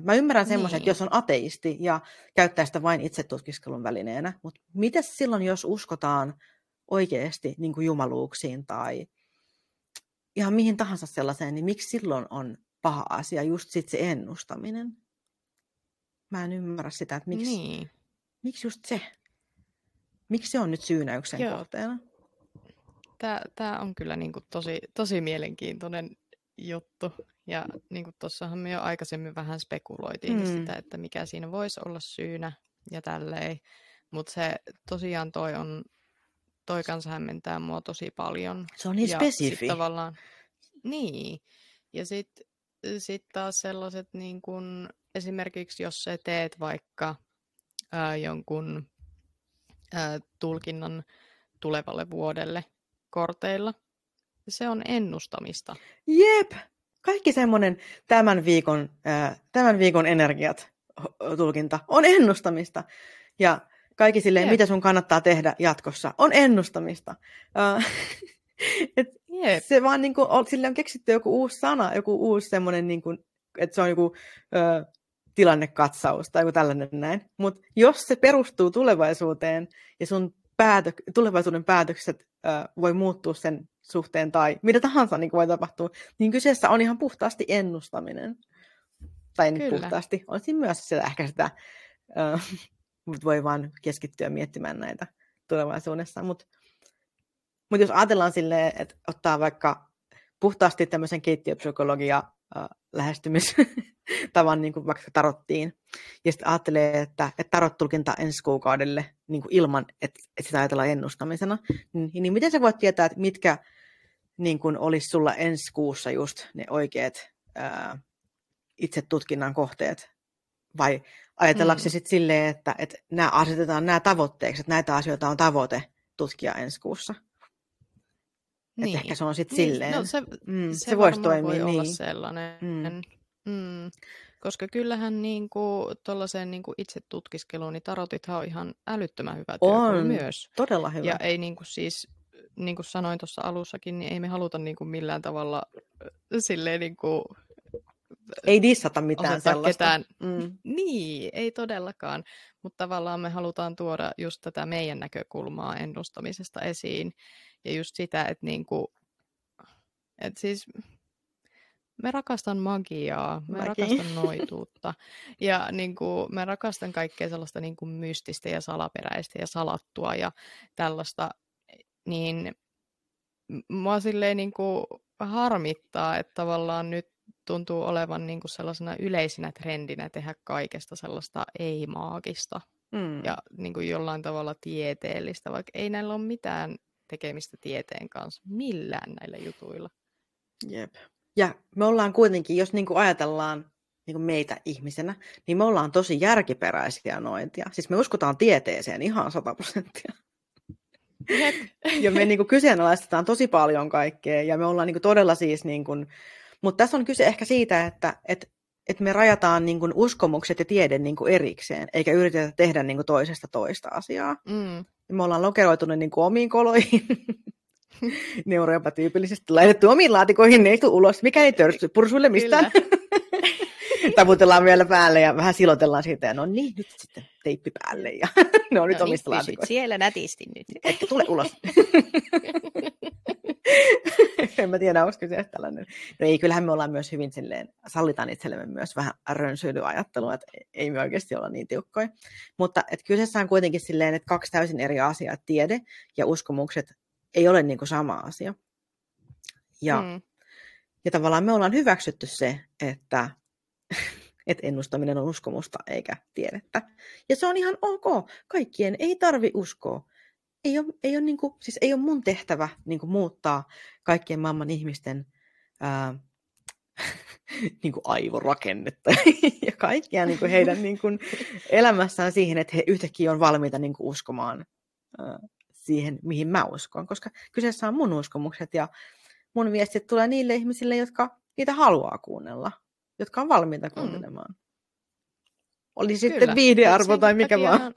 Mä ymmärrän semmoisen, niin. että jos on ateisti ja käyttää sitä vain itsetutkiskelun välineenä, mutta mitä silloin, jos uskotaan oikeasti niin kuin jumaluuksiin tai ihan mihin tahansa sellaiseen, niin miksi silloin on paha asia just sit se ennustaminen? Mä en ymmärrä sitä, että miksi, niin. miksi just se? Miksi se on nyt syynäyksen Joo. kohteena? Tämä on kyllä niin kuin tosi, tosi mielenkiintoinen juttu. Ja niin kuin tuossahan me jo aikaisemmin vähän spekuloitiin mm. sitä, että mikä siinä voisi olla syynä ja tälleen. Mutta se tosiaan toi on toi kanssa hämmentää mua tosi paljon. Se on niin ja spesifi. tavallaan, niin. Ja sitten sit taas sellaiset, niin kun, esimerkiksi jos sä teet vaikka ää, jonkun ää, tulkinnan tulevalle vuodelle korteilla, se on ennustamista. Jep! Kaikki semmoinen tämän viikon, ää, tämän viikon energiat tulkinta on ennustamista. Ja kaikki silleen, Jep. mitä sun kannattaa tehdä jatkossa, on ennustamista. Uh, et Jep. Se vaan niin kuin, sille on keksitty joku uusi sana, joku uusi semmoinen, niin kuin, että se on joku ö, tilannekatsaus tai joku tällainen näin. Mutta jos se perustuu tulevaisuuteen ja sun päätö, tulevaisuuden päätökset ö, voi muuttua sen suhteen tai mitä tahansa niin voi tapahtua, niin kyseessä on ihan puhtaasti ennustaminen. Tai nyt puhtaasti. On siinä myös sitä, ehkä sitä mutta voi vaan keskittyä miettimään näitä tulevaisuudessa. Mutta mut jos ajatellaan silleen, että ottaa vaikka puhtaasti tämmöisen keittiöpsykologia äh, lähestymistavan niin kuin vaikka tarottiin, ja sitten ajattelee, että, että tarot-tulkinta ensi kuukaudelle niin kuin ilman, että, että sitä ajatellaan ennustamisena, niin, niin miten sä voit tietää, että mitkä niin kuin olisi sulla ensi kuussa just ne oikeat ää, itse tutkinnan kohteet, vai ajatellaanko mm. sitten silleen, että, että nämä asetetaan nämä tavoitteeksi, että näitä asioita on tavoite tutkia ensi kuussa? Niin. Että ehkä se on sitten niin. silleen. No se, mm, se, se voisi toimia voi niin. olla sellainen. Mm. Mm. Koska kyllähän niin kuin, niin kuin itse tutkiskeluun, niin tarotithan on ihan älyttömän hyvä on, myös. todella hyvä. Ja ei niin kuin siis, niin kuin sanoin tuossa alussakin, niin ei me haluta niin kuin millään tavalla silleen niin kuin ei dissata mitään sellaista. Ketään. Mm. Niin, ei todellakaan. Mutta tavallaan me halutaan tuoda just tätä meidän näkökulmaa ennustamisesta esiin. Ja just sitä, että niinku, et siis me rakastan magiaa, me Mäkin. rakastan noituutta ja niin kuin, me rakastan kaikkea sellaista niin kuin mystistä ja salaperäistä ja salattua ja tällaista, niin mua silleen niin kuin harmittaa, että tavallaan nyt tuntuu olevan niin kuin sellaisena yleisinä trendinä tehdä kaikesta sellaista ei-maagista mm. ja niin kuin jollain tavalla tieteellistä, vaikka ei näillä ole mitään tekemistä tieteen kanssa millään näillä jutuilla. Jep. Ja me ollaan kuitenkin, jos niin kuin ajatellaan niin kuin meitä ihmisenä, niin me ollaan tosi järkiperäisiä nointia. Siis me uskotaan tieteeseen ihan sata prosenttia. ja me niin kuin kyseenalaistetaan tosi paljon kaikkea, ja me ollaan niin kuin todella siis niin kuin, mutta tässä on kyse ehkä siitä, että et, et me rajataan niin kuin uskomukset ja tiede niin kuin erikseen, eikä yritetä tehdä niin kuin toisesta toista asiaa. Mm. Me ollaan lokeroituneet niin kuin omiin koloihin, neurojopa tyypillisesti laitettu omiin laatikoihin, ne ei tule ulos, mikä ei törsy pursuille mistään. Taputellaan vielä päälle ja vähän silotellaan siitä, ja no niin, nyt sitten teippi päälle ja ne on no nyt niin, omista laatikoista. siellä nätisti nyt. Että tule ulos. En mä tiedä, onko kyse tällainen. No ei, kyllähän me ollaan myös hyvin silleen, sallitaan itsellemme myös vähän rönsyilyajattelua, että ei me oikeasti olla niin tiukkoja. Mutta että kyseessä on kuitenkin silleen, että kaksi täysin eri asiaa, tiede ja uskomukset ei ole niin kuin sama asia. Ja, mm. ja tavallaan me ollaan hyväksytty se, että että ennustaminen on uskomusta eikä tiedettä. Ja se on ihan ok. Kaikkien ei tarvi uskoa. Ei ole, ei ole, niin kuin, siis ei ole mun tehtävä niin kuin muuttaa kaikkien maailman ihmisten ää, niin kuin aivorakennetta ja kaikkia niin kuin heidän niin kuin elämässään siihen, että he yhtäkkiä on valmiita niin kuin uskomaan ää, siihen, mihin mä uskon. Koska kyseessä on mun uskomukset ja mun viestit tulee niille ihmisille, jotka niitä haluaa kuunnella jotka on valmiita mm. kuuntelemaan. Mm. Oli sitten Kyllä. viihdearvo tai mikä vaan.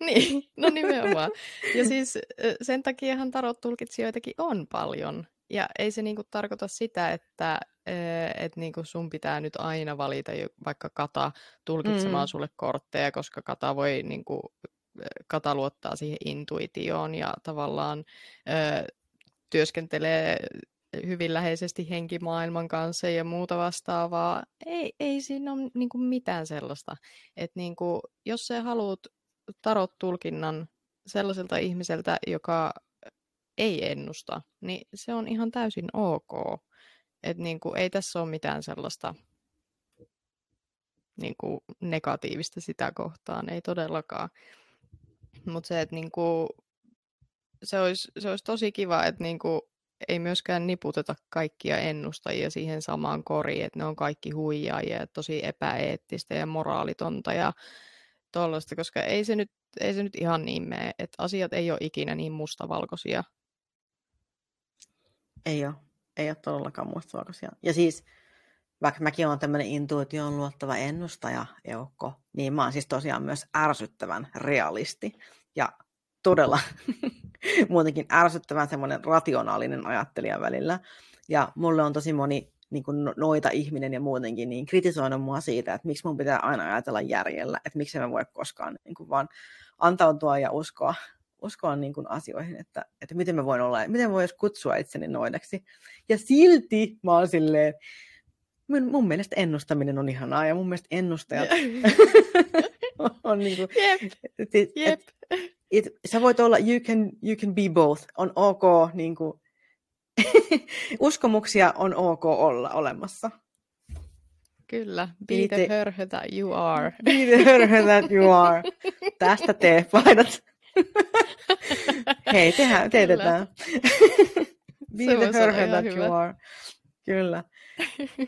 Niin, no nimenomaan. Ja siis sen takiahan tarot-tulkitsijoitakin on paljon. Ja ei se niinku tarkoita sitä, että et niinku sun pitää nyt aina valita vaikka kata tulkitsemaan mm. sulle kortteja, koska kata voi niinku, kata luottaa siihen intuitioon ja tavallaan ö, työskentelee hyvin läheisesti henkimaailman kanssa ja muuta vastaavaa. Ei, ei siinä ole niin kuin mitään sellaista. Että niin kuin, jos sä haluat tarot-tulkinnan sellaiselta ihmiseltä, joka ei ennusta, niin se on ihan täysin ok. Että niin kuin, ei tässä ole mitään sellaista niin kuin negatiivista sitä kohtaan, ei todellakaan. Mutta se, että niin kuin, se, olisi, se olisi tosi kiva, että niin kuin, ei myöskään niputeta kaikkia ennustajia siihen samaan koriin, että ne on kaikki huijaajia ja tosi epäeettistä ja moraalitonta ja tollaista, koska ei se nyt, ei se nyt ihan niin mene, että asiat ei ole ikinä niin mustavalkoisia. Ei ole, ei ole todellakaan mustavalkoisia. Ja siis vaikka mäkin olen tämmöinen intuitioon luottava ennustaja, Eukko, niin mä oon siis tosiaan myös ärsyttävän realisti. Ja todella muutenkin ärsyttävän semmoinen rationaalinen ajattelija välillä. Ja mulle on tosi moni niin kuin no, noita ihminen ja muutenkin niin kritisoinut mua siitä, että miksi mun pitää aina ajatella järjellä, että miksi mä voi koskaan niin kuin vaan antautua ja uskoa, uskoa niin kuin asioihin, että, että miten mä voin olla, miten mä voin kutsua itseni noideksi. Ja silti mä oon silleen, mun, mun mielestä ennustaminen on ihanaa ja mun mielestä ennustajat on niin kuin, Jep. Et, et, Jep it, sä voit olla, you can, you can be both, on ok, niin kuin, uskomuksia on ok olla olemassa. Kyllä, be, be the hörhö that you are. Be the hörhö that you are. Tästä tee painat. Hei, tehdään, teetetään. be se the hörhö that hyvä. you are. Kyllä.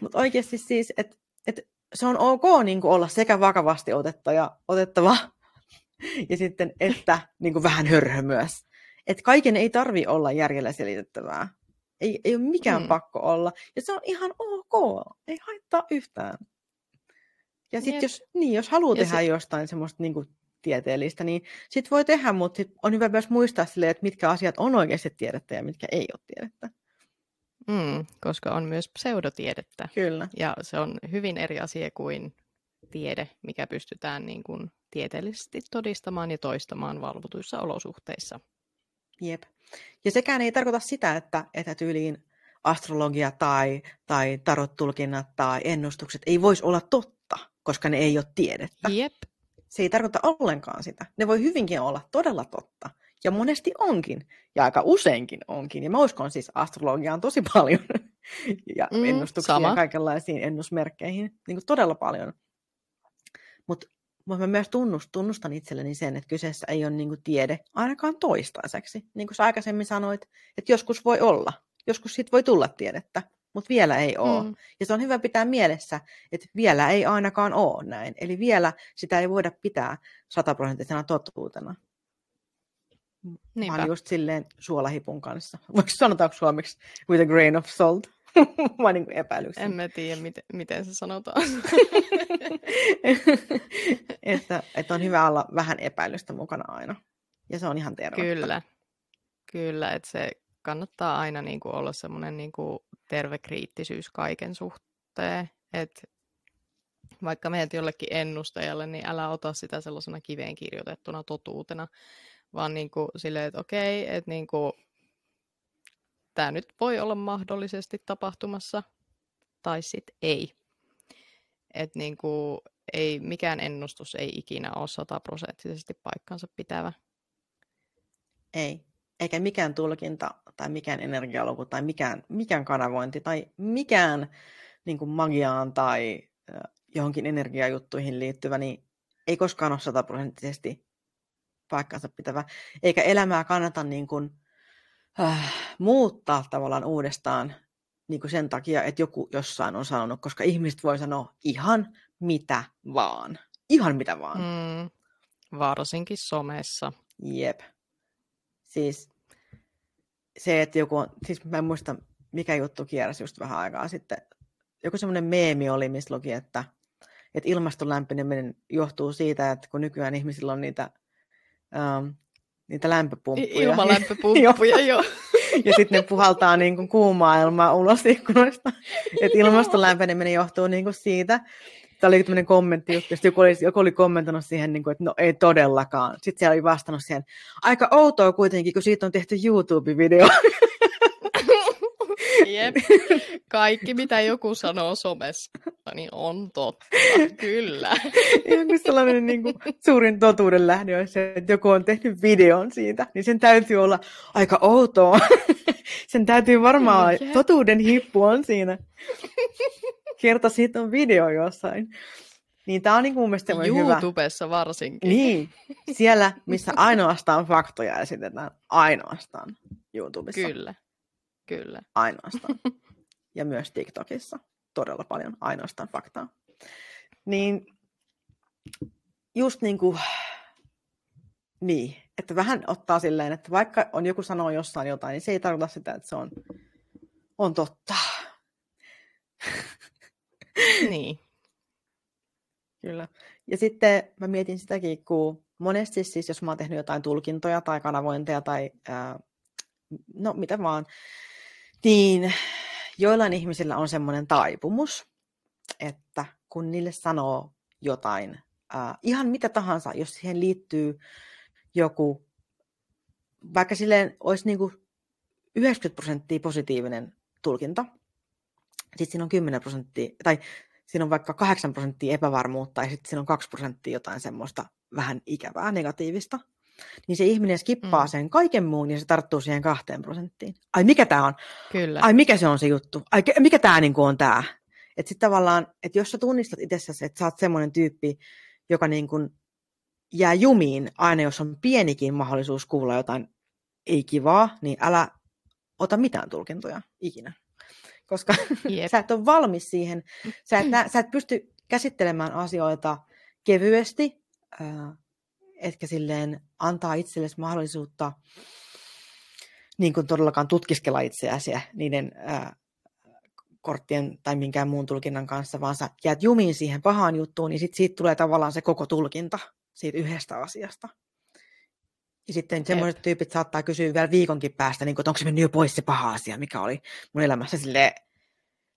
Mutta oikeasti siis, että et se on ok niin olla sekä vakavasti otettava, otettava ja sitten että niin kuin vähän hörhö myös. Että kaiken ei tarvi olla järjellä selitettävää. Ei, ei ole mikään mm. pakko olla. Ja se on ihan ok. Ei haittaa yhtään. Ja sitten jos, niin, jos haluaa tehdä se... jostain semmoista niin kuin tieteellistä, niin sit voi tehdä, mutta sit on hyvä myös muistaa sille, että mitkä asiat on oikeasti tiedettä ja mitkä ei ole tiedettä. Mm, koska on myös pseudotiedettä. Kyllä. Ja se on hyvin eri asia kuin tiede, mikä pystytään niin kuin tieteellisesti todistamaan ja toistamaan valvotuissa olosuhteissa. Jep. Ja sekään ei tarkoita sitä, että, että tyyliin astrologia tai, tai tarot-tulkinnat tai ennustukset ei voisi olla totta, koska ne ei ole tiedettä. Jep. Se ei tarkoita ollenkaan sitä. Ne voi hyvinkin olla todella totta. Ja monesti onkin. Ja aika useinkin onkin. Ja mä uskon siis astrologiaan tosi paljon. ja mm, ennustuksiin ja kaikenlaisiin ennusmerkkeihin. Niin kuin todella paljon. Mutta mä myös tunnust, tunnustan itselleni sen, että kyseessä ei ole niinku tiede ainakaan toistaiseksi. Niin kuin sä aikaisemmin sanoit, että joskus voi olla, joskus siitä voi tulla tiedettä, mutta vielä ei ole. Mm. Ja se on hyvä pitää mielessä, että vielä ei ainakaan ole näin. Eli vielä sitä ei voida pitää sataprosenttisena totuutena. Niinpä. Vaan just silleen suolahipun kanssa. Voiko sanotaanko suomeksi with a grain of salt? Mä niin epäilyksiä. En mä tiedä, miten, miten se sanotaan. että, että on hyvä olla vähän epäilystä mukana aina. Ja se on ihan tervettä. Kyllä. Kyllä, että se kannattaa aina niin kuin olla semmoinen niin kuin terve kriittisyys kaiken suhteen. Että vaikka menet jollekin ennustajalle, niin älä ota sitä sellaisena kiveen kirjoitettuna totuutena, vaan niin kuin silleen, että okei, että niin kuin, tämä nyt voi olla mahdollisesti tapahtumassa, tai sitten ei. Että niin kuin, ei, mikään ennustus ei ikinä ole sataprosenttisesti paikkansa pitävä. Ei. Eikä mikään tulkinta tai mikään energialuku tai mikään, mikään kanavointi tai mikään niin kuin magiaan tai johonkin energiajuttuihin liittyvä, niin ei koskaan ole sataprosenttisesti paikkansa pitävä. Eikä elämää kannata niin kuin, äh, muuttaa tavallaan uudestaan niin kuin sen takia, että joku jossain on sanonut, koska ihmiset voi sanoa ihan mitä vaan. Ihan mitä vaan. Mm, varsinkin somessa. Jep. Siis se, että joku on, siis mä en muista mikä juttu kiersi just vähän aikaa sitten. Joku semmoinen meemi oli, missä luki, että, että ilmaston lämpeneminen johtuu siitä, että kun nykyään ihmisillä on niitä, ähm, niitä lämpöpumppuja. Ilmalämpöpumppuja, joo. ja sitten ne puhaltaa niin kuin kuumaa ilmaa ulos ikkunoista. Että ilmaston lämpeneminen johtuu niin kuin siitä. Tämä oli tämmöinen kommentti, että joku oli, joku oli kommentoinut siihen, niin kuin, että no ei todellakaan. Sitten siellä oli vastannut siihen, aika outoa kuitenkin, kun siitä on tehty YouTube-video. Jep. Kaikki, mitä joku sanoo somessa, niin on totta. Kyllä. Ihan kuin sellainen niin kuin, suurin totuuden lähde on se, että joku on tehnyt videon siitä, niin sen täytyy olla aika outoa. sen täytyy varmaan, Jep. totuuden hippu on siinä. Kerta siitä on video jossain. Niin tämä on niin mun mielestä YouTubessa hyvä. varsinkin. Niin, siellä missä ainoastaan faktoja esitetään, ainoastaan YouTubessa. Kyllä. Kyllä. Ainoastaan. ja myös TikTokissa todella paljon ainoastaan faktaa. Niin just niin kuin, niin, että vähän ottaa silleen, että vaikka on joku sanoo jossain jotain, niin se ei tarkoita sitä, että se on, on totta. niin. Kyllä. Ja sitten mä mietin sitäkin, kun monesti siis, jos mä oon tehnyt jotain tulkintoja tai kanavointeja tai ää, no mitä vaan, niin joillain ihmisillä on semmoinen taipumus, että kun niille sanoo jotain, äh, ihan mitä tahansa, jos siihen liittyy joku, vaikka silleen olisi niin kuin 90 prosenttia positiivinen tulkinta, sitten siinä on 10 prosenttia, tai siinä on vaikka 8 prosenttia epävarmuutta, ja sitten siinä on 2 prosenttia jotain semmoista vähän ikävää, negatiivista, niin se ihminen skippaa mm. sen kaiken muun ja se tarttuu siihen kahteen prosenttiin. Ai mikä tämä on? Kyllä. Ai mikä se on se juttu? Ai mikä tämä niinku on tämä? Että sitten tavallaan, että jos sä tunnistat itsessäsi, että sä oot semmoinen tyyppi, joka niinku jää jumiin aina, jos on pienikin mahdollisuus kuulla jotain ei kivaa, niin älä ota mitään tulkintoja ikinä. Koska yep. sä et ole valmis siihen. Sä et, nä, sä et pysty käsittelemään asioita kevyesti, etkä silleen antaa itsellesi mahdollisuutta niin kuin todellakaan tutkiskella itseäsi niiden ää, korttien tai minkään muun tulkinnan kanssa, vaan sä jäät jumiin siihen pahaan juttuun, niin sit siitä tulee tavallaan se koko tulkinta siitä yhdestä asiasta. Ja sitten semmoiset tyypit saattaa kysyä vielä viikonkin päästä, niin kuin, että onko se mennyt jo pois se paha asia, mikä oli mun elämässä silleen,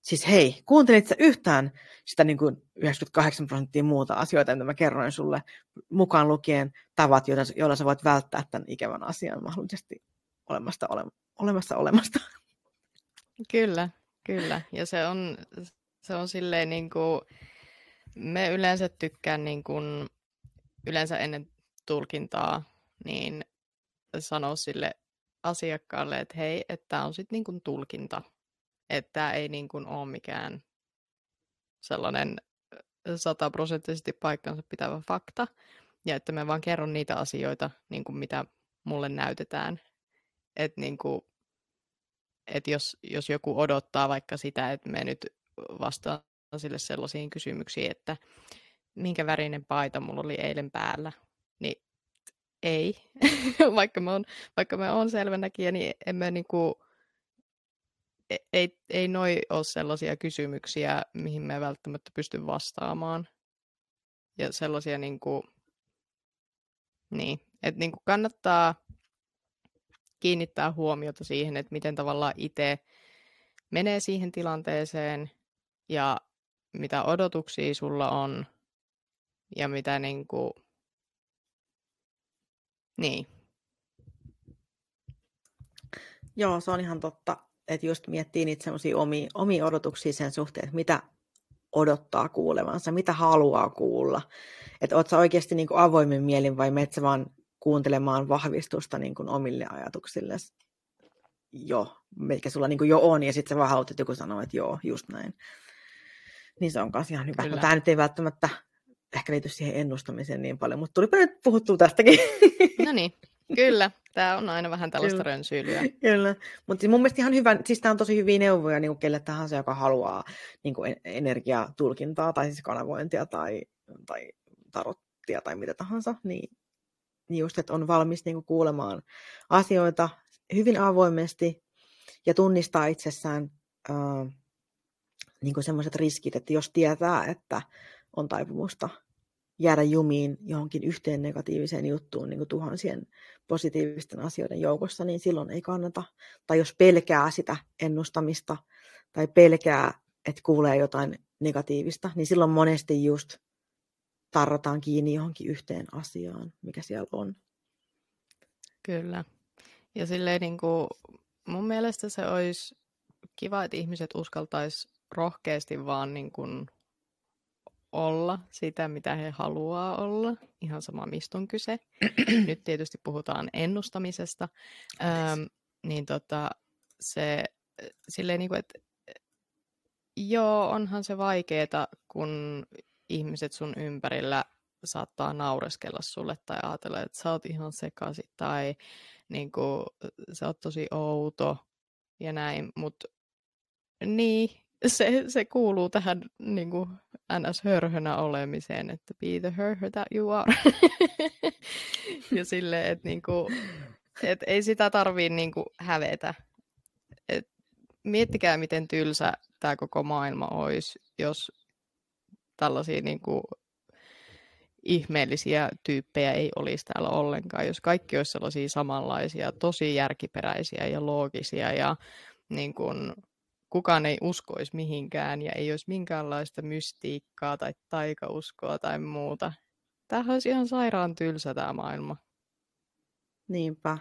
Siis hei, kuuntelit sä yhtään sitä niin kuin 98 prosenttia muuta asioita, mitä mä kerroin sulle, mukaan lukien tavat, joilla, joilla sä voit välttää tämän ikävän asian mahdollisesti olemasta, ole, olemassa olemasta. Kyllä, kyllä. Ja se on, se on silleen niin kuin, me yleensä tykkään niin kuin, yleensä ennen tulkintaa, niin sanoa sille asiakkaalle, että hei, että on sitten niin tulkinta että tämä ei niin kuin ole mikään sellainen sataprosenttisesti paikkansa pitävä fakta, ja että mä vaan kerron niitä asioita, niin kuin mitä mulle näytetään. Että niin kuin, et jos, jos joku odottaa vaikka sitä, että me nyt vastaan sille sellaisiin kysymyksiin, että minkä värinen paita mulla oli eilen päällä, niin ei. vaikka, mä on, vaikka mä oon selvänäkin, niin en mä niinku, ei, ei noi ole sellaisia kysymyksiä, mihin me välttämättä pysty vastaamaan. Ja sellaisia niin kuin, niin, että niin kuin kannattaa kiinnittää huomiota siihen, että miten tavallaan itse menee siihen tilanteeseen ja mitä odotuksia sulla on ja mitä niin kuin... Niin. Joo, se on ihan totta, että just miettii niitä semmoisia omia, omia odotuksia sen suhteen, että mitä odottaa kuulevansa, mitä haluaa kuulla. Että oot sä oikeasti niin kuin avoimen mielin vai menet vaan kuuntelemaan vahvistusta niin kuin omille ajatuksille jo, mikä sulla niin kuin jo on, ja sitten sä vaan haluat, että joku sanoo, että joo, just näin. Niin se on myös ihan hyvä. No, tämä nyt ei välttämättä ehkä liity siihen ennustamiseen niin paljon, mutta tulipa nyt puhuttua tästäkin. No niin, kyllä. Tämä on aina vähän tällaista Kyllä. rönsyilyä. Kyllä, mutta mun mielestä ihan hyvä, siis tämä on tosi hyviä neuvoja niin kuin kelle tahansa, joka haluaa niin kuin energiatulkintaa tai siis kanavointia tai, tai tarottia tai mitä tahansa, niin just, että on valmis niin kuin kuulemaan asioita hyvin avoimesti ja tunnistaa itsessään äh, niin semmoiset riskit, että jos tietää, että on taipumusta jäädä jumiin johonkin yhteen negatiiviseen juttuun niin kuin tuhansien positiivisten asioiden joukossa, niin silloin ei kannata. Tai jos pelkää sitä ennustamista tai pelkää, että kuulee jotain negatiivista, niin silloin monesti just tarrataan kiinni johonkin yhteen asiaan, mikä siellä on. Kyllä. Ja silleen niin kuin, mun mielestä se olisi kiva, että ihmiset uskaltaisi rohkeasti vaan niin kuin olla sitä, mitä he haluaa olla. Ihan sama, mistä on kyse. Nyt tietysti puhutaan ennustamisesta. Ähm, niin tota, se silleen niin kuin, että joo, onhan se vaikeeta, kun ihmiset sun ympärillä saattaa naureskella sulle tai ajatella, että sä oot ihan sekasi tai niin kuin, sä oot tosi outo ja näin, mutta niin, se, se kuuluu tähän niin kuin ns-hörhönä olemiseen, että be the hörhö that you are. ja silleen, että niin kuin, et ei sitä tarvii niin kuin hävetä. Et miettikää, miten tylsä tämä koko maailma olisi, jos tällaisia niin kuin, ihmeellisiä tyyppejä ei olisi täällä ollenkaan, jos kaikki olisi sellaisia samanlaisia, tosi järkiperäisiä ja loogisia ja niin kuin, kukaan ei uskoisi mihinkään ja ei olisi minkäänlaista mystiikkaa tai taikauskoa tai muuta. Tämähän olisi ihan sairaan tylsä tämä maailma. Niinpä,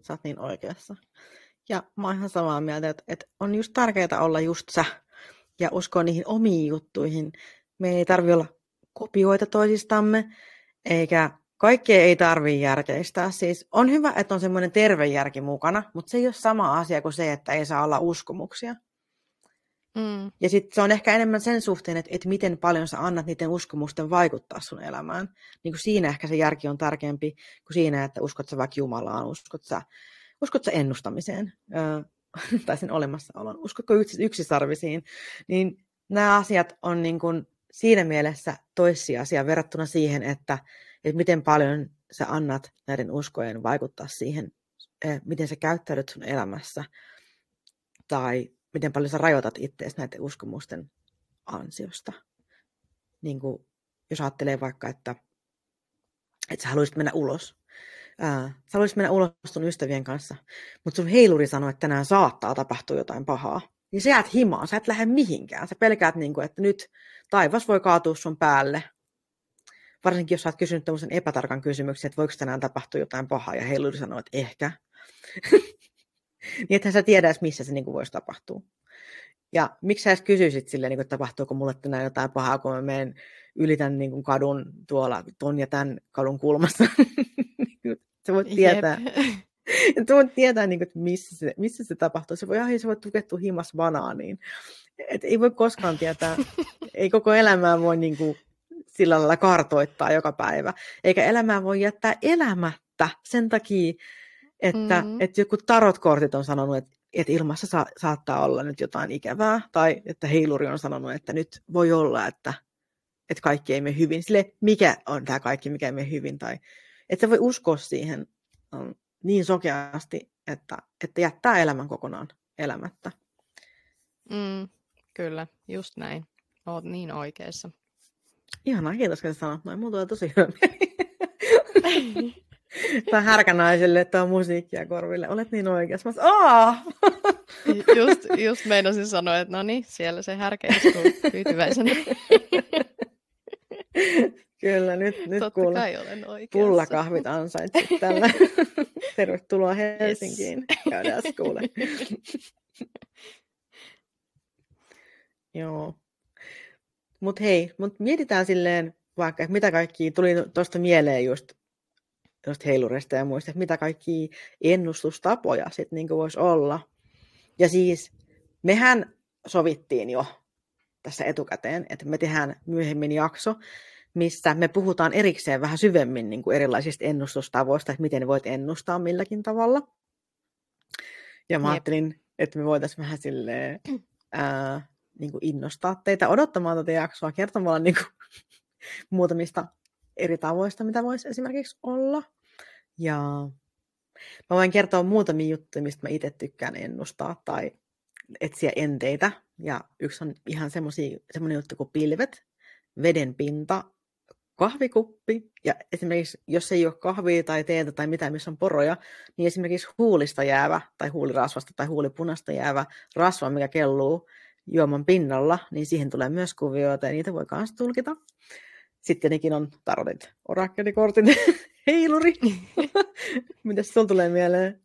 sä oot niin oikeassa. Ja mä oon ihan samaa mieltä, että, että on just tärkeää olla just sä ja uskoa niihin omiin juttuihin. Me ei tarvi olla kopioita toisistamme, eikä kaikkea ei tarvii järkeistää. Siis on hyvä, että on semmoinen terve järki mukana, mutta se ei ole sama asia kuin se, että ei saa olla uskomuksia. Mm. Ja sitten se on ehkä enemmän sen suhteen, että, että miten paljon sä annat niiden uskomusten vaikuttaa sun elämään. Niin kuin siinä ehkä se järki on tärkeämpi kuin siinä, että uskot sä vaikka Jumalaan, uskot sä, uskot sä ennustamiseen öö, tai sen olemassaolon, uskotko yks, yksisarvisiin. Niin nämä asiat on niin kuin siinä mielessä toissijaisia verrattuna siihen, että, että miten paljon sä annat näiden uskojen vaikuttaa siihen, miten sä käyttäydyt sun elämässä tai miten paljon sä rajoitat itseäsi näiden uskomusten ansiosta. Niin kuin, jos ajattelee vaikka, että, että sä haluaisit mennä ulos. Ää, sä haluaisit mennä ulos sun ystävien kanssa, mutta sun heiluri sanoo, että tänään saattaa tapahtua jotain pahaa. Niin sä jäät himaan, sä et lähde mihinkään. Sä pelkäät, niin kuin, että nyt taivas voi kaatua sun päälle. Varsinkin jos sä oot kysynyt tämmöisen epätarkan kysymyksen, että voiko tänään tapahtua jotain pahaa, ja heiluri sanoo, että ehkä. niin ethän sä tiedä missä se niin kuin voisi tapahtua. Ja miksi sä edes kysyisit silleen, niin että tapahtuuko mulle tänään jotain pahaa, kun mä menen ylitän niin kuin kadun tuolla ton ja tämän kadun kulmassa. sä voit tietää. Yep. sä voit tietää, niin kuin, että missä se, missä se tapahtuu. Se voi, ah, se voi tukettua himas banaaniin. Et ei voi koskaan tietää. ei koko elämää voi niin kuin, sillä lailla kartoittaa joka päivä. Eikä elämää voi jättää elämättä sen takia, että, mm-hmm. että joku tarotkortit on sanonut, että, että ilmassa sa- saattaa olla nyt jotain ikävää, tai että heiluri on sanonut, että nyt voi olla, että, että kaikki ei mene hyvin. Sille, mikä on tämä kaikki, mikä ei mene hyvin, tai että voi uskoa siihen um, niin sokeasti, että, että jättää elämän kokonaan elämättä. Mm, kyllä, just näin. Olet niin oikeassa. Ihanaa, kiitos kun sanoit noin. Mulla tulee tosi hyvä tai härkänaiselle tuo musiikkia korville. Olet niin oikeassa. Mä Aa! just, just meinasin sanoa, että no niin, siellä se härkä istuu tyytyväisenä. Kyllä, nyt, nyt Totta kai olen oikeassa. Pullakahvit ansaitsit tällä. Tervetuloa Helsinkiin. Yes. Käydään kuule. Joo. Mutta hei, mut mietitään silleen vaikka, että mitä kaikki tuli tuosta mieleen just tuosta heilurista ja muista, että mitä kaikki ennustustapoja sitten niin voisi olla. Ja siis mehän sovittiin jo tässä etukäteen, että me tehdään myöhemmin jakso, missä me puhutaan erikseen vähän syvemmin niin kuin erilaisista ennustustavoista, että miten voit ennustaa milläkin tavalla. Ja mä Jep. ajattelin, että me voitaisiin vähän silleen, ää, niin kuin innostaa teitä odottamaan tätä jaksoa kertomalla niin kuin, muutamista eri tavoista, mitä voisi esimerkiksi olla. Ja mä voin kertoa muutamia juttuja, mistä mä itse tykkään ennustaa tai etsiä enteitä. Ja yksi on ihan semmoinen juttu kuin pilvet, veden pinta, kahvikuppi, ja esimerkiksi jos ei ole kahvia tai teetä tai mitään, missä on poroja, niin esimerkiksi huulista jäävä tai huulirasvasta tai huulipunasta jäävä rasva, mikä kelluu juoman pinnalla, niin siihen tulee myös kuvioita ja niitä voi myös tulkita. Sitten tietenkin on tarotit orakkelikortin heiluri. Mitäs sulla tulee mieleen?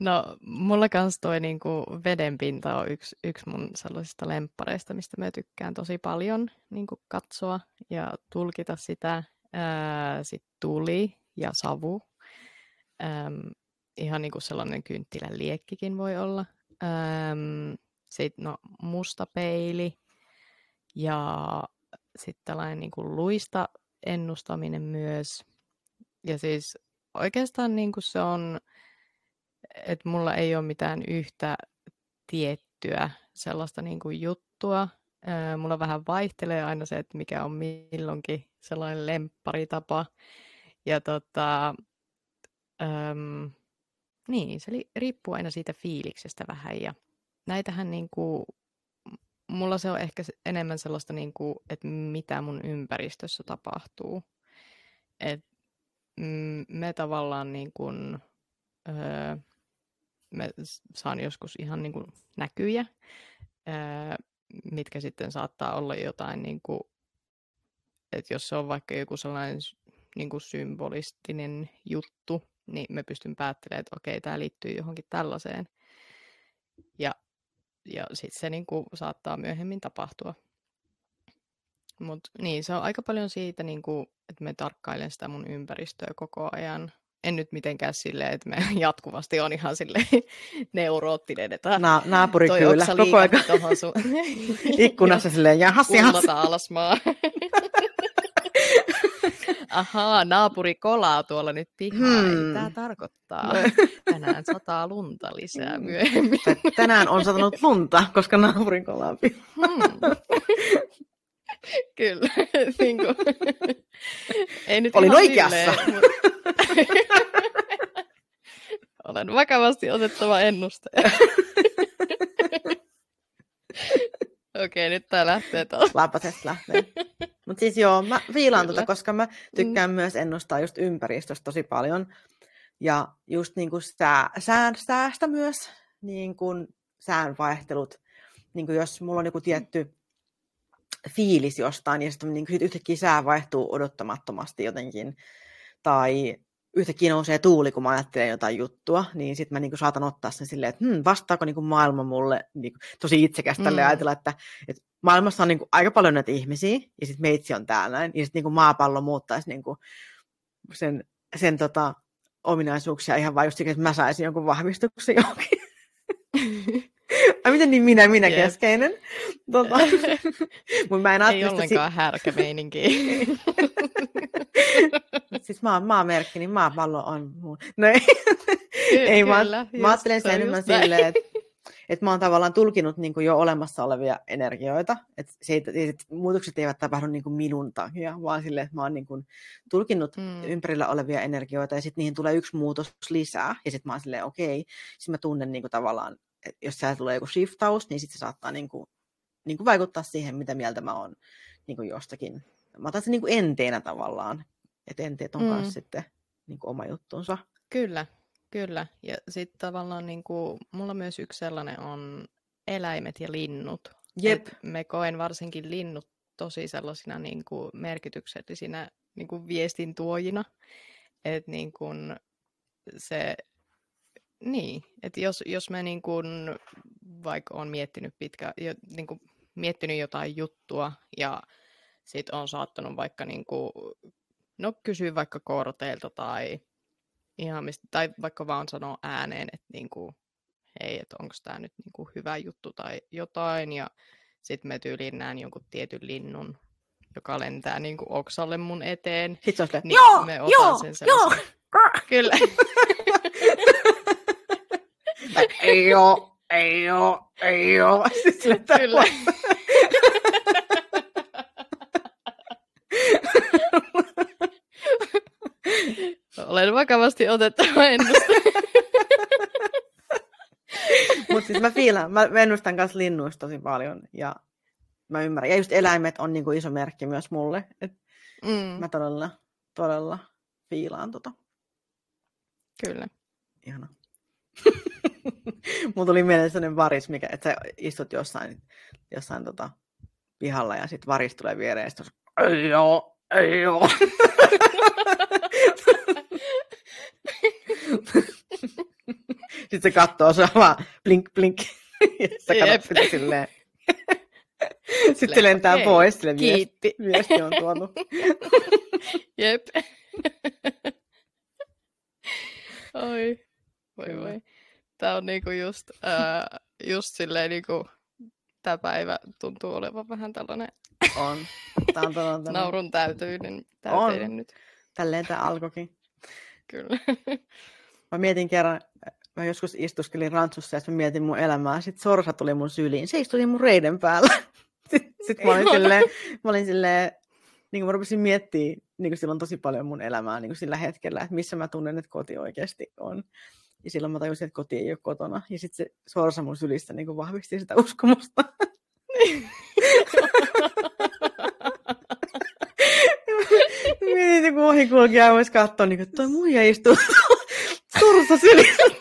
No, mulla kans toi niinku vedenpinta on yksi, yksi mun sellaisista lemppareista, mistä mä tykkään tosi paljon niinku katsoa ja tulkita sitä. Sitten tuli ja savu. Ähm, ihan niinku sellainen kynttilän liekkikin voi olla. Sitten no, musta peili ja sitten tällainen niinku luista ennustaminen myös. Ja siis oikeastaan niinku se on että mulla ei ole mitään yhtä tiettyä sellaista niin kuin juttua. mulla vähän vaihtelee aina se, että mikä on milloinkin sellainen lempparitapa. Ja tota, äm, niin, se riippuu aina siitä fiiliksestä vähän. Ja näitähän niin kuin, mulla se on ehkä enemmän sellaista, niin kuin, että mitä mun ympäristössä tapahtuu. Et, mm, me tavallaan niin kuin, öö, me saan joskus ihan niin kuin näkyjä, ää, mitkä sitten saattaa olla jotain, niin kuin, että jos se on vaikka joku sellainen niin kuin symbolistinen juttu, niin me pystyn päättelemään, että okei, tämä liittyy johonkin tällaiseen. Ja, ja sitten se niin kuin saattaa myöhemmin tapahtua. Mutta niin, se on aika paljon siitä, niin kuin, että me tarkkailen sitä mun ympäristöä koko ajan en nyt mitenkään silleen, että me jatkuvasti on ihan sille neuroottinen, että Na, naapuri kyllä, koko ajan sun... ikkunassa silleen, jahas, jahas. alas maa. Ahaa, naapuri kolaa tuolla nyt pihaa. Hmm. Tämä tarkoittaa tänään sataa lunta lisää hmm. myöhemmin. Tänään on satanut lunta, koska naapurin kolaa pihaa. Hmm. Kyllä. niin kuin, ei nyt Olin oikeassa. Silleen, mutta... Olen vakavasti otettava ennuste. Okei, nyt tää lähtee taas. Lapasesta lähtee. Mutta siis joo, mä viilaan tuota, koska mä tykkään mm. myös ennustaa just ympäristöstä tosi paljon. Ja just niin kuin sää, sään, säästä myös, niin kuin sään vaihtelut. Niin kuin jos mulla on joku tietty fiilis jostain, ja sitten niin yhtäkkiä sää vaihtuu odottamattomasti jotenkin, tai yhtäkkiä nousee tuuli, kun mä ajattelen jotain juttua, niin sitten mä niin kuin saatan ottaa sen silleen, että hmm, vastaako niin kuin maailma mulle niin kuin, tosi itsekästä mm. ajatella, että, että maailmassa on niin kuin aika paljon näitä ihmisiä, ja sitten meitsi on täällä, ja sitten niin maapallo muuttaisi niin kuin sen, sen tota, ominaisuuksia ihan vain just että mä saisin jonkun vahvistuksen johonkin. Ai miten niin minä, minä yes. keskeinen? Tota, Mut mä en Ei ollenkaan si- härkämeininki. siis maa, maamerkki, niin maapallo on mun. No ei, Ky- ei kyllä, mä, mä ajattelen sen enemmän silleen, että et mä oon tavallaan tulkinut niin jo olemassa olevia energioita. Et se ei, et muutokset eivät tapahdu niin minun takia, vaan silleen, että mä oon niin tulkinut mm. ympärillä olevia energioita ja sitten niihin tulee yksi muutos lisää. Ja sitten mä oon silleen, okei, sitten mä tunnen niin tavallaan jos siellä tulee joku shiftaus, niin sitten se saattaa niin kuin, niin kuin vaikuttaa siihen, mitä mieltä mä oon niin kuin jostakin. Mä otan sen niin kuin enteenä tavallaan, että enteet on mm. myös sitten niin kuin oma juttunsa. Kyllä, Kyllä, ja sitten tavallaan niin kuin, mulla myös yksi sellainen on eläimet ja linnut. Jep. Et me koen varsinkin linnut tosi sellaisina niin kuin merkityksellisinä niin kuin viestin tuojina. Että niin kuin se, niin, että jos, jos mä niin kuin, vaikka on miettinyt pitkä, jo, niin kuin miettinyt jotain juttua ja sit on saattanut vaikka niin kuin, no kysyä vaikka korteilta tai ihan mistä, tai vaikka vaan sanoa ääneen, että niin kuin, hei, että onko tämä nyt niin kuin hyvä juttu tai jotain, ja sitten me tyyliin näen jonkun tietyn linnun, joka lentää niin kuin oksalle mun eteen. Sitten niin joo, me joo, sen joo. Kyllä. ei oo, ei oo, ei oo. Sitten Kyllä. Olen vakavasti otettava ennuste. Mutta siis mä fiilan, mä ennustan kanssa linnuista tosi paljon ja mä ymmärrän. Ja just eläimet on niinku iso merkki myös mulle. Et Mm, mä todella, todella fiilaan tota. kyllä. Ihana. Mulla tuli mieleen sellainen varis, mikä, että sä istut jossain, jossain tota, pihalla ja sitten varis tulee viereen ja sit on, ei oo, ei oo. sitten se katsoo sua vaan blink blink. ja sä katsot sitä silleen. sitten Silleen, lentää okei, pois, sille viesti, viesti on tuotu. Jep. Oi, voi voi. Tää on niinku just, ää, just silleen niinku, tää päivä tuntuu olevan vähän tällainen On. Tää on tämmönen- naurun täytyinen, täyteinen nyt. Tälleen tää alkoikin. Kyllä. Mä mietin kerran, mä joskus istuskelin rantsussa ja mä mietin mun elämää. Sitten Sorsa tuli mun syliin. Se istui mun reiden päällä. Sitten, sit mä olin silleen, mä olin silleen, niin kuin mä rupesin miettimään niin kuin silloin tosi paljon mun elämää niin kuin sillä hetkellä, että missä mä tunnen, että koti oikeasti on. Ja silloin mä tajusin, että koti ei ole kotona. Ja sitten se Sorsa mun sylissä niin kuin vahvisti sitä uskomusta. Mietin, kun ohikulkija voisi katsoa, niin kuin, toi muija istuu Sorsa sylissä.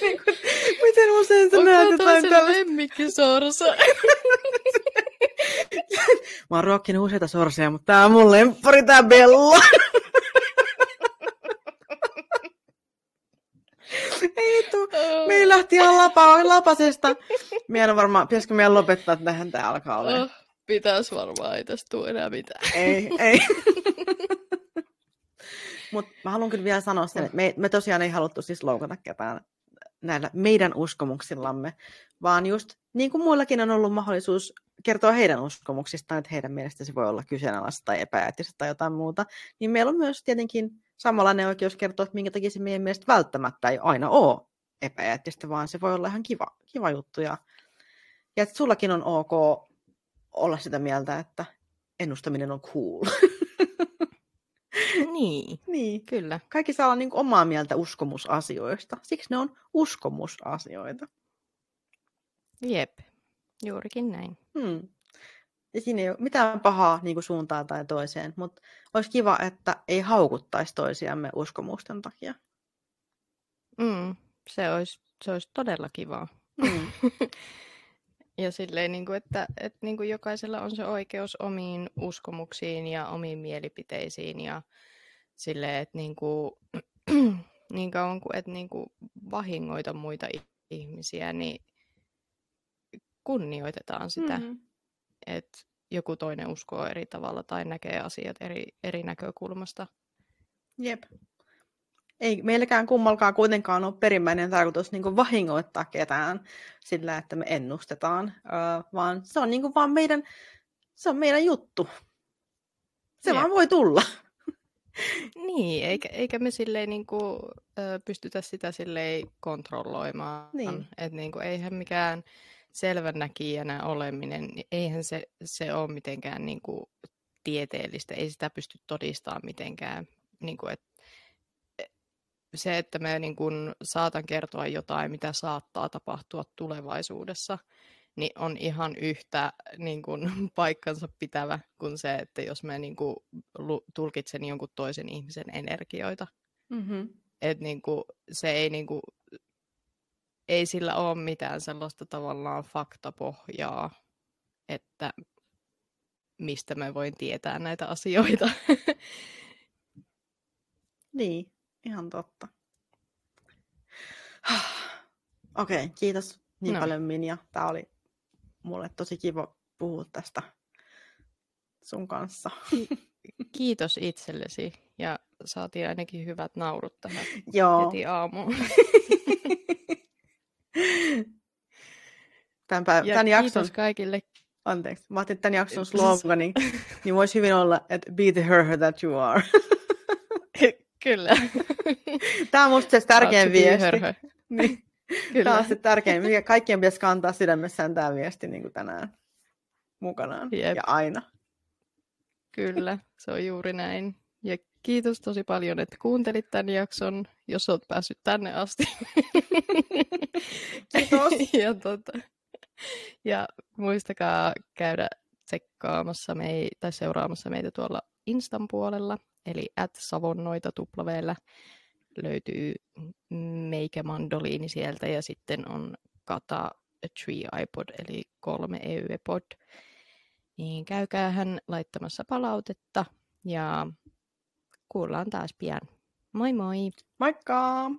Niin kuin, Miten usein sä näet jotain tällaista? lemmikkisorsa? Mä oon ruokkinut useita sorsia, mutta tää on mun lemppari, tää Bella. Ei meillä lähti ihan lapa, lapasesta. Meidän varmaan, pitäisikö meidän lopettaa, että tähän tää alkaa olla. Oh, pitäis varmaan, ei tästä tule enää mitään. Ei, ei. Mutta mä haluan kyllä vielä sanoa sen, että me, me tosiaan ei haluttu siis loukata ketään näillä meidän uskomuksillamme, vaan just niin kuin muillakin on ollut mahdollisuus kertoa heidän uskomuksistaan, että heidän mielestä se voi olla kyseenalaista tai epäeettistä tai jotain muuta, niin meillä on myös tietenkin samanlainen oikeus kertoa, että minkä takia se meidän mielestä välttämättä ei aina ole epäeettistä, vaan se voi olla ihan kiva, kiva juttu. Ja, ja että sullakin on ok olla sitä mieltä, että ennustaminen on cool. Niin, niin. kyllä. Kaikki saa olla niin kuin omaa mieltä uskomusasioista. Siksi ne on uskomusasioita. Jep, juurikin näin. Hmm. Ja siinä ei ole mitään pahaa niin kuin suuntaan tai toiseen, mutta olisi kiva, että ei haukuttaisi toisiamme uskomusten takia. Mm, se, olisi, se olisi todella kivaa. Hmm. Ja silleen, niin kuin, että, että niin kuin jokaisella on se oikeus omiin uskomuksiin ja omiin mielipiteisiin ja silleen, että niin, kuin, niin kauan kuin et niin kuin vahingoita muita ihmisiä, niin kunnioitetaan sitä, Mm. että joku toinen uskoo eri tavalla tai näkee asiat eri, eri näkökulmasta. Jep. Ei meilläkään kummalkaan kuitenkaan ole perimmäinen tarkoitus niin vahingoittaa ketään sillä, että me ennustetaan, öö, vaan se on niin vaan meidän, se on meidän juttu. Se Jep. vaan voi tulla. Niin, eikä, eikä me silleen niin kuin, ö, pystytä sitä silleen kontrolloimaan. Niin. Että niin kuin, eihän mikään selvänäkijänä oleminen, niin eihän se, se ole mitenkään niin kuin, tieteellistä. Ei sitä pysty todistamaan mitenkään. Niin kuin, et, se, että me niin kuin, saatan kertoa jotain, mitä saattaa tapahtua tulevaisuudessa, niin on ihan yhtä niin kuin, paikkansa pitävä kuin se, että jos mä niin kuin, tulkitsen jonkun toisen ihmisen energioita. Mm-hmm. Et, niin kuin, se ei, niin kuin, ei sillä ole mitään sellaista tavallaan faktapohjaa, että mistä mä voin tietää näitä asioita. niin, ihan totta. Okei, okay, kiitos niin no. paljon Minja. Tämä oli mulle tosi kiva puhua tästä sun kanssa. Kiitos itsellesi ja saatiin ainakin hyvät naurut tähän Joo. heti aamuun. Tämän, päiv- ja tämän jakson... kaikille. Anteeksi, mä ajattelin, tämän jakson slogani, niin voisi hyvin olla, että be the her that you are. Kyllä. Tämä on musta se tärkein viesti. Niin. Kyllä. Tämä on se tärkein, mikä kaikkien pitäisi kantaa sydämessään tämä viesti niin kuin tänään mukanaan Jep. ja aina. Kyllä, se on juuri näin. Ja kiitos tosi paljon, että kuuntelit tämän jakson, jos olet päässyt tänne asti. Kiitos. ja, tota, ja muistakaa käydä tsekkaamassa mei, tai seuraamassa meitä tuolla Instan puolella, eli at savonnoita tuplaveellä löytyy Meikä Mandoliini sieltä ja sitten on Kata Tree iPod eli kolme EUE-pod. Niin käykää hän laittamassa palautetta ja kuullaan taas pian. Moi moi! Moikka!